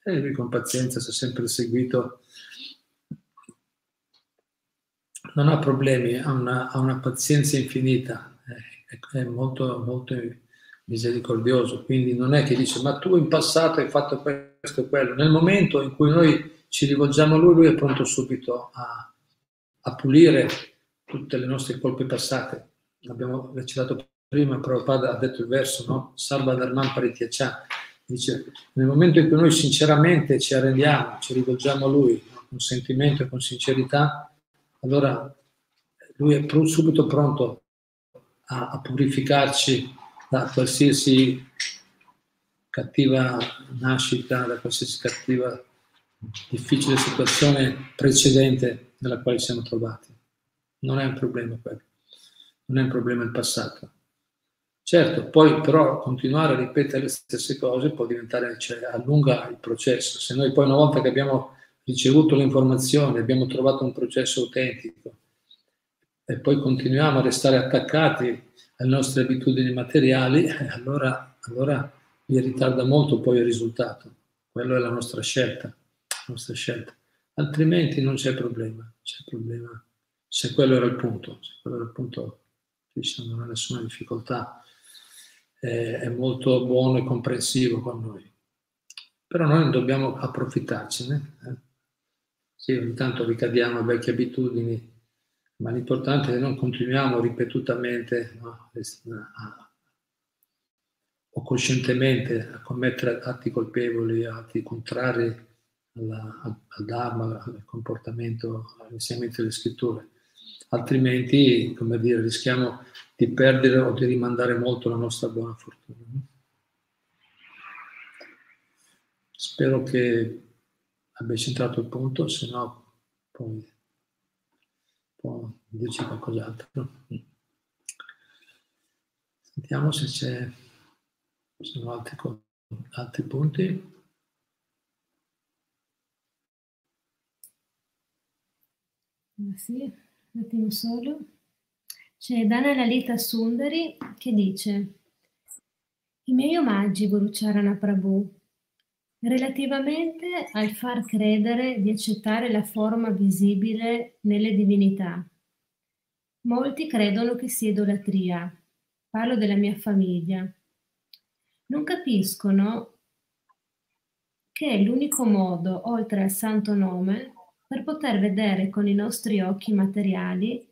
e lui con pazienza ci ha sempre seguito non ha problemi, ha una, ha una pazienza infinita, è, è molto, molto misericordioso, quindi non è che dice ma tu in passato hai fatto questo e quello, nel momento in cui noi ci rivolgiamo a lui, lui è pronto subito a, a pulire tutte le nostre colpe passate. L'abbiamo recitato prima, Prabhupada ha detto il verso, no? Salva Dharman Parityacha. Dice, nel momento in cui noi sinceramente ci arrendiamo, ci rivolgiamo a lui, con sentimento e con sincerità, allora lui è subito pronto a, a purificarci da qualsiasi cattiva nascita, da qualsiasi cattiva, difficile situazione precedente nella quale siamo trovati. Non è un problema quello, non è un problema il passato. Certo, poi però continuare a ripetere le stesse cose può diventare, cioè allunga il processo. Se noi poi una volta che abbiamo ricevuto le informazioni, abbiamo trovato un processo autentico e poi continuiamo a restare attaccati alle nostre abitudini materiali, allora, allora vi ritarda molto poi il risultato. Quello è la nostra scelta, la nostra scelta. Altrimenti non c'è problema, c'è problema. Se quello era il punto, se quello era il punto, non ha nessuna difficoltà, eh, è molto buono e comprensivo con noi. Però noi dobbiamo approfittarcene. Eh? Sì, ogni tanto ricadiamo a vecchie abitudini, ma l'importante è che non continuiamo ripetutamente no, o coscientemente a commettere atti colpevoli, atti contrari alla, al, al Dharma, al comportamento, all'insegnamento delle scritture. Altrimenti, come dire, rischiamo di perdere o di rimandare molto la nostra buona fortuna. Spero che abbia centrato il punto, se no poi può dirci qualcos'altro. Sentiamo se c'è, ci sono altri, altri punti. Sì, un attimo solo. C'è Dana Lalita Sundari che dice i miei omaggi Gurucharana Prabhu Relativamente al far credere di accettare la forma visibile nelle divinità, molti credono che sia idolatria. Parlo della mia famiglia. Non capiscono che è l'unico modo, oltre al santo nome, per poter vedere con i nostri occhi materiali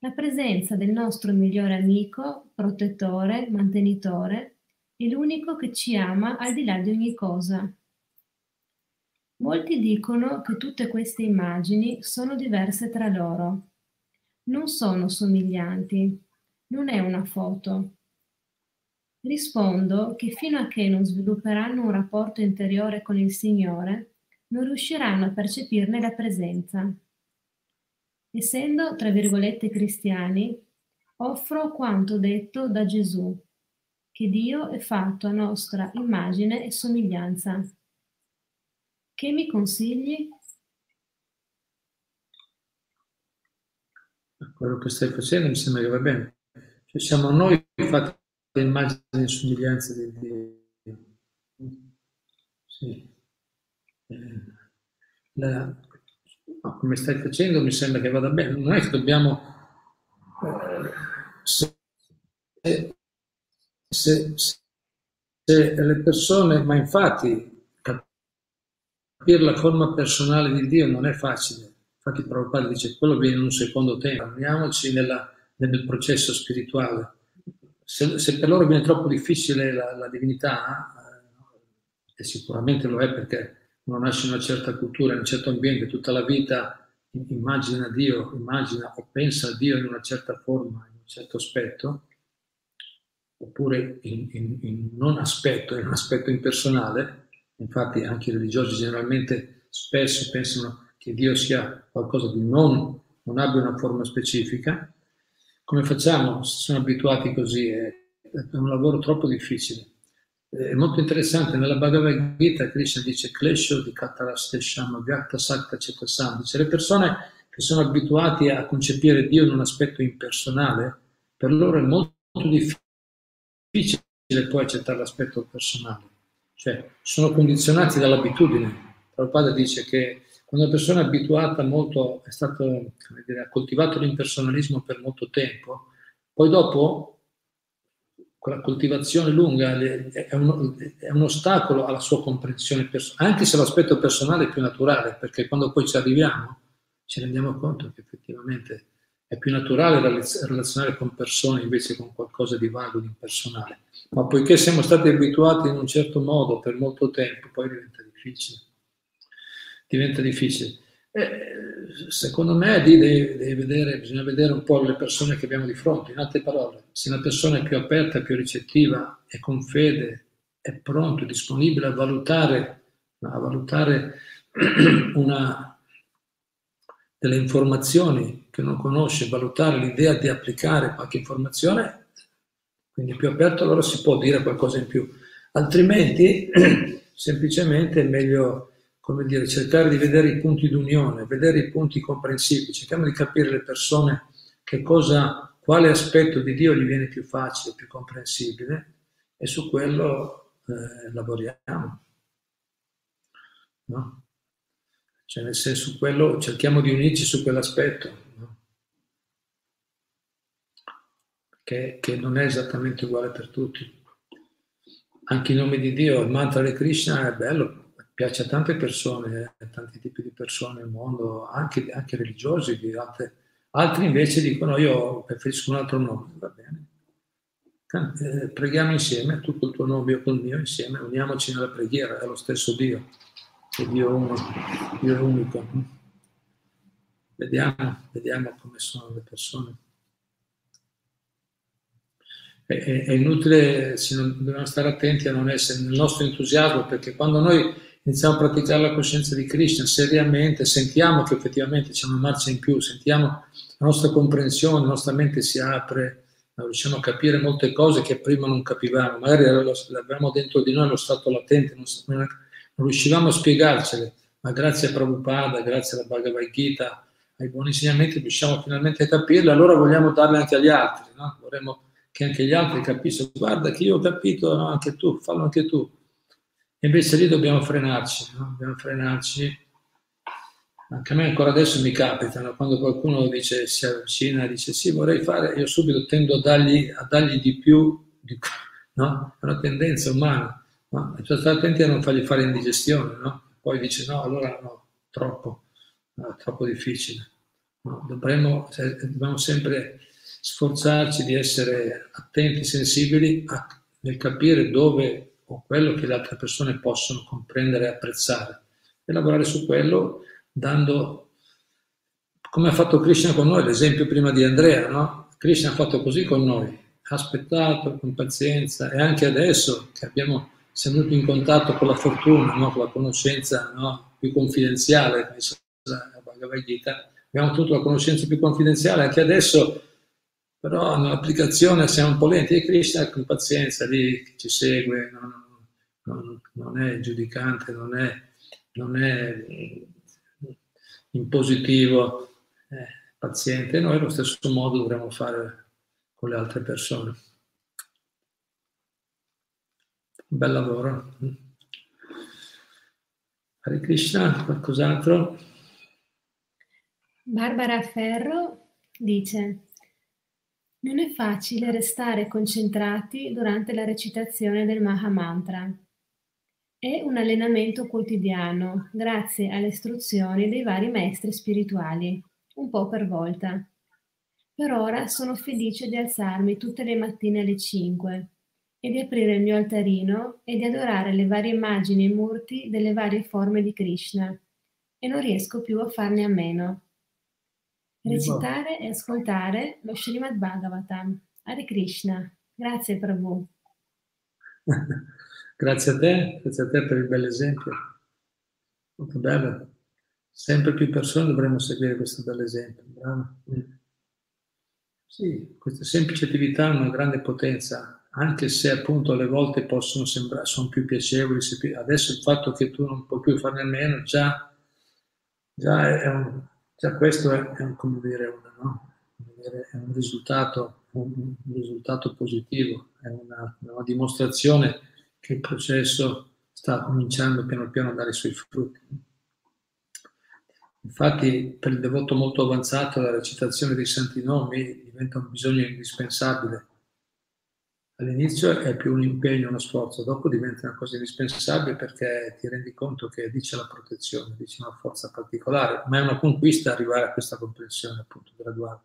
la presenza del nostro migliore amico, protettore, mantenitore e l'unico che ci ama al di là di ogni cosa. Molti dicono che tutte queste immagini sono diverse tra loro. Non sono somiglianti. Non è una foto. Rispondo che fino a che non svilupperanno un rapporto interiore con il Signore, non riusciranno a percepirne la presenza. Essendo, tra virgolette, cristiani, offro quanto detto da Gesù, che Dio è fatto a nostra immagine e somiglianza. Che mi consigli? Quello che stai facendo mi sembra che va bene. Cioè siamo noi fatti immagini e somiglianze di Dio. Sì. Eh, la, no, come stai facendo mi sembra che vada bene. Non è che dobbiamo... Eh, se, se, se, le persone, ma infatti capire la forma personale di Dio non è facile. Infatti Prabhupada dice quello viene in un secondo tempo, andiamoci nella, nel processo spirituale. Se, se, per loro viene troppo difficile la, la divinità, eh, e sicuramente lo è perché uno nasce in una certa cultura, in un certo ambiente, tutta la vita immagina Dio, immagina o pensa a Dio in una certa forma, in un certo aspetto, oppure in, in, in non aspetto, in un aspetto impersonale, infatti anche i religiosi generalmente spesso pensano che Dio sia qualcosa di non, non abbia una forma specifica, come facciamo se sono abituati così? È, un lavoro troppo difficile. È molto interessante, nella Bhagavad Gita Krishna dice Klesho di Katarastesham Vyakta Sakta Cetasam, dice le persone che sono abituate a concepire Dio in un aspetto impersonale, per loro è molto difficile poi accettare l'aspetto personale, cioè sono condizionati dall'abitudine. Prabhupada dice che quando una persona è abituata molto, è stato, dire, ha coltivato l'impersonalismo per molto tempo, poi dopo quella coltivazione lunga è un, è un, ostacolo alla sua comprensione personale, anche se l'aspetto personale è più naturale, perché quando poi ci arriviamo ci rendiamo conto che effettivamente è più naturale relazionare con persone invece con qualcosa di vago, di impersonale. Ma poiché siamo stati abituati in un certo modo per molto tempo, poi diventa difficile. Diventa difficile. Eh, secondo me devi, devi vedere, bisogna vedere un po' le persone che abbiamo di fronte. In altre parole, se una persona è più aperta, più ricettiva e con fede è pronto, disponibile a valutare, a valutare una, delle informazioni che non conosce, valutare l'idea di applicare qualche informazione, quindi più aperto, allora si può dire qualcosa in più. Altrimenti, semplicemente è meglio come dire, cercare di vedere i punti d'unione, vedere i punti comprensibili, cerchiamo di capire le persone che cosa, quale aspetto di Dio gli viene più facile, più comprensibile e su quello eh, lavoriamo. No? Cioè nel senso quello, cerchiamo di unirci su quell'aspetto, no? Che, che non è esattamente uguale per tutti. Anche in nome di Dio, il mantra di Krishna è bello, piace a tante persone, a tanti tipi di persone nel mondo, anche, anche religiosi, altre, altri invece dicono io preferisco un altro nome, va bene. Eh, preghiamo insieme, tu col tuo nome, io col mio, insieme, uniamoci nella preghiera, è lo stesso Dio, è Dio uno, Dio unico. Vediamo, vediamo come sono le persone. È, è, inutile, dobbiamo stare attenti a non essere nel nostro entusiasmo, perché quando noi iniziamo a praticare la coscienza di Krishna seriamente, sentiamo che effettivamente c'è una marcia in più, sentiamo la nostra comprensione, la nostra mente si apre, riusciamo a capire molte cose che prima non capivamo, magari l'abbiamo dentro di noi lo stato latente, non, non riuscivamo a spiegarcele, ma grazie a Prabhupada, grazie alla Bhagavad Gita, ai buoni insegnamenti riusciamo finalmente a capirle, allora vogliamo darle anche agli altri, no? vorremmo che anche gli altri capissero, guarda che io ho capito, no? anche tu, fallo anche tu. Invece lì dobbiamo frenarci, no? dobbiamo frenarci. Anche a me ancora adesso mi capitano, quando qualcuno dice, si avvicina e dice sì, vorrei fare, io subito tendo a dargli, a dargli di più, di, no? È una tendenza umana, no? E cioè, stare attenti a non fargli fare indigestione, no? Poi dice no, allora no, troppo, no, troppo difficile. No? Dovremmo, dobbiamo sempre sforzarci di essere attenti, sensibili a, nel capire dove o quello che le altre persone possono comprendere e apprezzare e lavorare su quello dando, come ha fatto Krishna con noi, l'esempio prima di Andrea, no? Krishna ha fatto così con noi, ha aspettato con pazienza e anche adesso che abbiamo, siamo venuti in contatto con la fortuna, no? con la conoscenza no? più confidenziale, la Bhagavad Gita, abbiamo avuto la conoscenza più confidenziale, anche adesso però nell'applicazione siamo un po' lenti e Krishna con pazienza lì ci segue, non, non, non è giudicante, non è, non è impositivo, è paziente noi allo stesso modo dovremmo fare con le altre persone. Bel lavoro. Hare Krishna, qualcos'altro? Barbara Ferro dice Non è facile restare concentrati durante la recitazione del Maha Mantra. È un allenamento quotidiano, grazie alle istruzioni dei vari maestri spirituali, un po' per volta. Per ora sono felice di alzarmi tutte le mattine alle 5 e di aprire il mio altarino e di adorare le varie immagini e murti delle varie forme di Krishna e non riesco più a farne a meno. Recitare e ascoltare lo Srimad Bhagavatam. Hare Krishna. Grazie Prabhu. grazie a te, grazie a te per il bel esempio. Molto bello. Sempre più persone dovremmo seguire questo bel esempio. Bravo. Sì, questa semplice attività ha una grande potenza, anche se appunto alle volte possono sembrare, sono più piacevoli. Adesso il fatto che tu non puoi più farne a meno già, già è un, Già questo è, è come dire, una, no? è un, risultato, un, un risultato positivo, è una, una, dimostrazione che il processo sta cominciando piano piano a dare i suoi frutti. Infatti, per il devoto molto avanzato, la recitazione dei santi nomi diventa un bisogno indispensabile All'inizio è più un impegno, uno sforzo, dopo diventa una cosa indispensabile perché ti rendi conto che dice la protezione, dice una forza particolare, ma è una conquista arrivare a questa comprensione appunto graduale.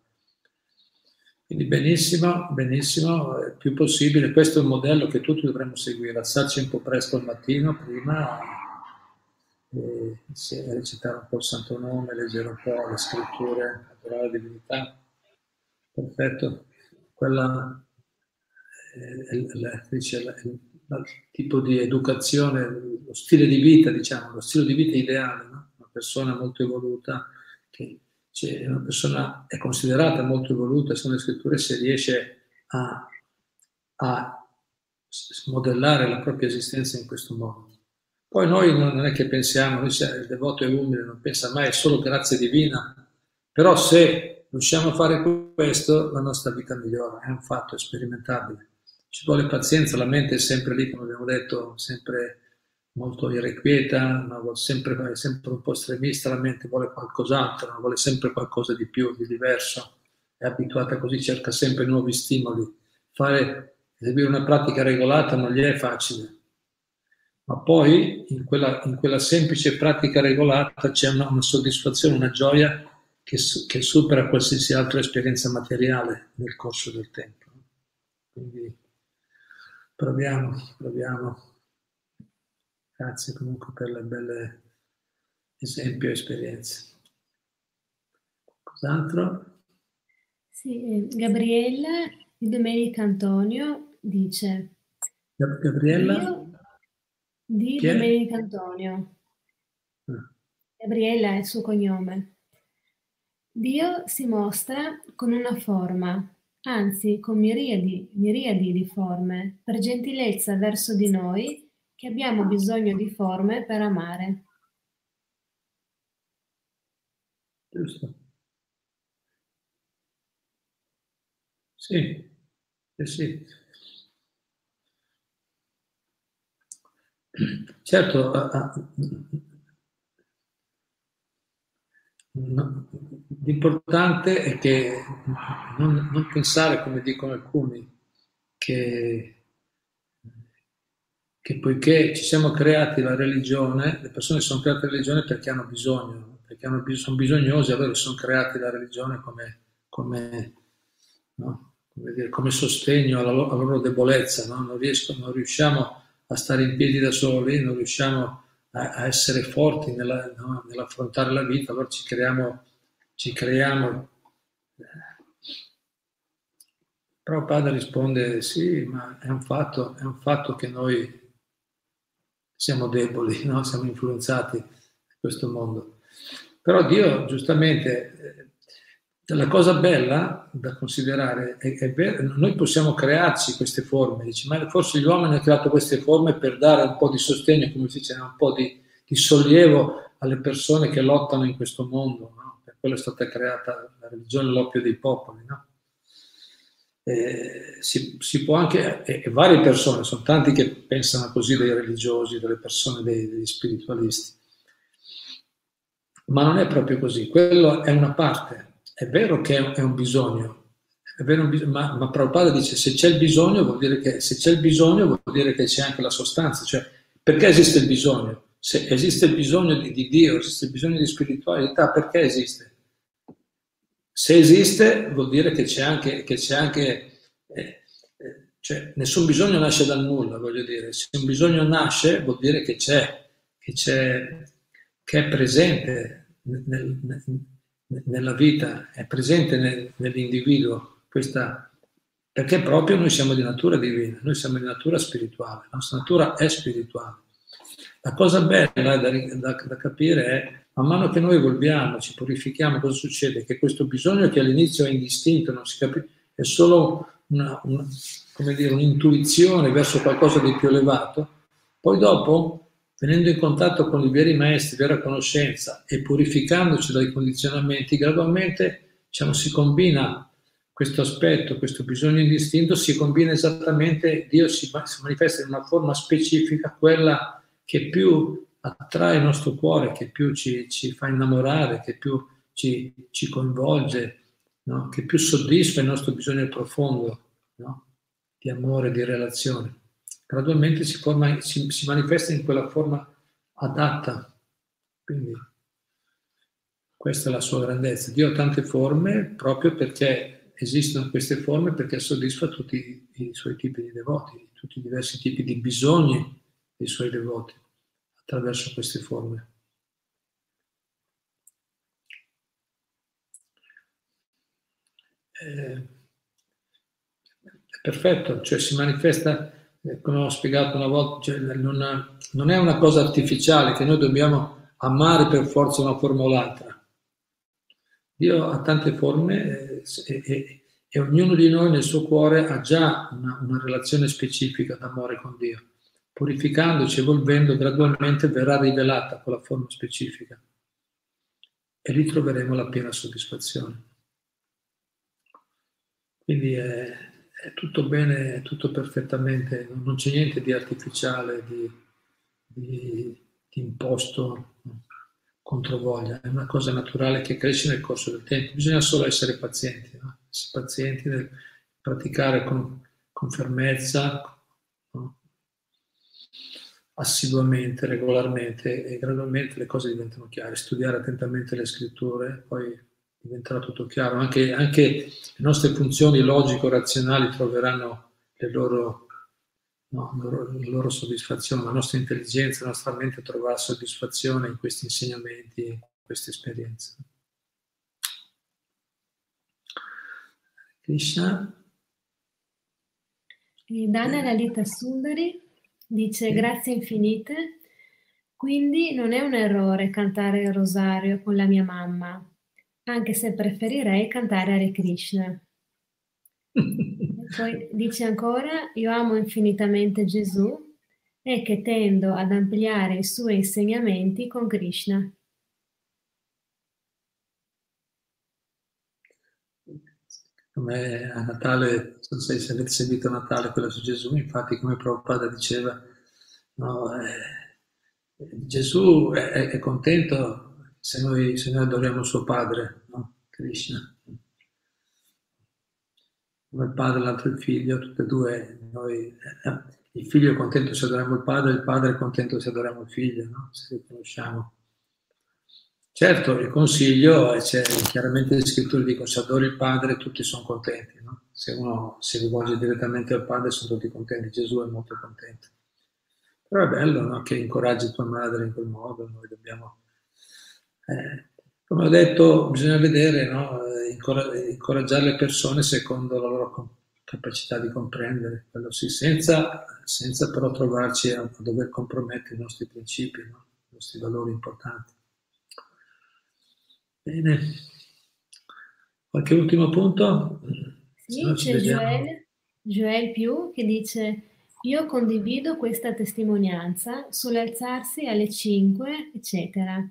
Quindi benissimo, benissimo, il più possibile, questo è un modello che tutti dovremmo seguire, alzarci un po' presto al mattino prima, e, e recitare un po' il santo nome, leggere un po' le scritture, adorare la divinità. Perfetto. Quella il, il, tipo di educazione, lo stile di vita, diciamo, lo stile di vita ideale, no? una persona molto evoluta, che cioè, una persona è considerata molto evoluta, sono le scritture, se riesce a, a modellare la propria esistenza in questo modo. Poi noi non è che pensiamo, noi siamo, il devoto è umile, non pensa mai, è solo grazia divina, però se riusciamo a fare questo, la nostra vita migliora, è un fatto, sperimentabile. Ci vuole pazienza, la mente è sempre lì, come abbiamo detto, sempre molto irrequieta, ma sempre, sempre un po' estremista, la mente vuole qualcos'altro, vuole sempre qualcosa di più, di diverso, è abituata così, cerca sempre nuovi stimoli. Fare, eseguire una pratica regolata non gli è facile, ma poi in quella, in quella semplice pratica regolata c'è una, una soddisfazione, una gioia che, che, supera qualsiasi altra esperienza materiale nel corso del tempo. Quindi, Proviamo, proviamo. Grazie comunque per le belle esempi e esperienze. Cos'altro? Sì, eh, Gabriella di Domenica Antonio dice Gabriella? Io, di Chi Domenica è? Antonio. Ah. Gabriella è il suo cognome. Dio si mostra con una forma, anzi con miriadi, miriadi di forme, per gentilezza verso di noi che abbiamo bisogno di forme per amare. Giusto. Sì, eh sì. Certo, L'importante è che non, non, pensare, come dicono alcuni, che, che, poiché ci siamo creati la religione, le persone sono create la religione perché hanno bisogno, perché hanno, sono bisognosi, allora sono creati la religione come, come, no? come, dire, come sostegno alla loro, alla loro debolezza, no? non, riescono, non riusciamo a stare in piedi da soli, non riusciamo a a, essere forti nella, no, nell'affrontare la vita, allora ci creiamo, ci creiamo. Però Padre risponde sì, ma è un fatto, è un fatto che noi siamo deboli, no? siamo influenzati da questo mondo. Però Dio giustamente la cosa bella da considerare è che noi possiamo crearci queste forme, dici, ma forse gli uomini hanno creato queste forme per dare un po' di sostegno, come si dice, un po' di, di sollievo alle persone che lottano in questo mondo, no? per quello è stata creata la religione, l'oppio dei popoli. No? Eh, si, si, può anche, e, e, varie persone, sono tanti che pensano così dei religiosi, delle persone, dei, degli spiritualisti, ma non è proprio così, quello è una parte è vero che è un bisogno, ma, ma Prabhupada dice se c'è il bisogno vuol dire che se c'è il bisogno vuol dire che c'è anche la sostanza, cioè perché esiste il bisogno? Se esiste il bisogno di, di Dio, esiste il bisogno di spiritualità, perché esiste? Se esiste vuol dire che c'è anche, che c'è anche eh, eh, cioè, nessun bisogno nasce dal nulla, voglio dire, se un bisogno nasce vuol dire che c'è, che, c'è, che è presente nel, nel, nella vita, è presente nel, nell'individuo, questa, perché proprio noi siamo di natura divina, noi siamo di natura spirituale, la nostra natura è spirituale. La cosa bella da, da, da capire è, man mano che noi evolviamo, ci purifichiamo, cosa succede? Che questo bisogno che all'inizio è indistinto, non si capisce, è solo una, una, dire, un'intuizione verso qualcosa di più elevato, poi dopo, venendo in contatto con i veri maestri, vera conoscenza e purificandoci dai condizionamenti, gradualmente diciamo, si combina questo aspetto, questo bisogno indistinto, si combina esattamente, Dio si, manifesta in una forma specifica, quella che più attrae il nostro cuore, che più ci, ci fa innamorare, che più ci, ci coinvolge, no? che più soddisfa il nostro bisogno profondo no? di amore, di relazione. Gradualmente si, forma, si, si manifesta in quella forma adatta. Quindi questa è la sua grandezza. Dio ha tante forme proprio perché esistono queste forme, perché soddisfa tutti i suoi tipi di devoti, tutti i diversi tipi di bisogni dei suoi devoti attraverso queste forme. Eh, è perfetto, cioè si manifesta, come ho spiegato una volta, cioè non, non, è una cosa artificiale che noi dobbiamo amare per forza una forma o l'altra. Dio ha tante forme eh, e, e, ognuno di noi nel suo cuore ha già una, una relazione specifica d'amore con Dio purificandoci, evolvendo gradualmente, verrà rivelata quella forma specifica e lì troveremo la piena soddisfazione. Quindi è, è tutto bene, è tutto perfettamente, non c'è niente di artificiale, di, di, di imposto, controvoglia, è una cosa naturale che cresce nel corso del tempo, bisogna solo essere pazienti, no? essere pazienti nel praticare con, con fermezza, assiduamente, regolarmente e gradualmente le cose diventano chiare. Studiare attentamente le scritture, poi diventerà tutto chiaro. Anche, anche le nostre funzioni logico-razionali troveranno le loro, no, loro, la loro soddisfazione, la nostra intelligenza, la nostra mente troverà soddisfazione in questi insegnamenti, in queste esperienze. Krishna. Dana Lalita Sundari Dice grazie infinite. Quindi non è un errore cantare il rosario con la mia mamma, anche se preferirei cantare Hare Krishna. Poi dice ancora, io amo infinitamente Gesù e che tendo ad ampliare i suoi insegnamenti con Krishna. come a Natale, non so se avete seguito a Natale quello su Gesù, infatti come Prabhupada diceva, no, eh, Gesù è, è, contento se noi, se noi, adoriamo suo padre, no? Krishna. Come il padre, l'altro il figlio, tutti e due, noi, eh, il figlio è contento se adoriamo il padre, il padre è contento se adoriamo il figlio, no? se riconosciamo. Certo, il consiglio, c'è chiaramente le scritture dicono se adori il padre tutti sono contenti, no? se uno si rivolge direttamente al padre sono tutti contenti, Gesù è molto contento. Però è bello no? che incoraggi tua madre in quel modo, noi dobbiamo... Eh, come ho detto, bisogna vedere, no? incoraggiare le persone secondo la loro capacità di comprendere, quello sì, senza, senza però trovarci a, a, dover compromettere i nostri principi, no? i nostri valori importanti. Bene. Qualche ultimo punto? Sì, no, c'è Joel, Joel Più che dice io condivido questa testimonianza sull'alzarsi alle 5, eccetera.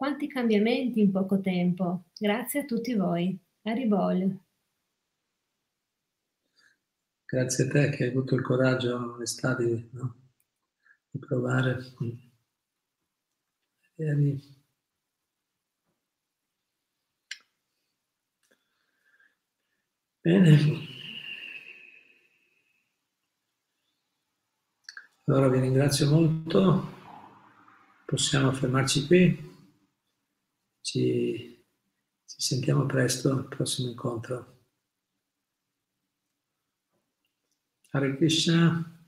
Quanti cambiamenti in poco tempo. Grazie a tutti voi. Aribol. Grazie a te che hai avuto il coraggio, l'onestà di, no? di provare. E Bene. Allora vi ringrazio molto, possiamo fermarci qui, ci, ci sentiamo presto al prossimo incontro. Hare Krishna.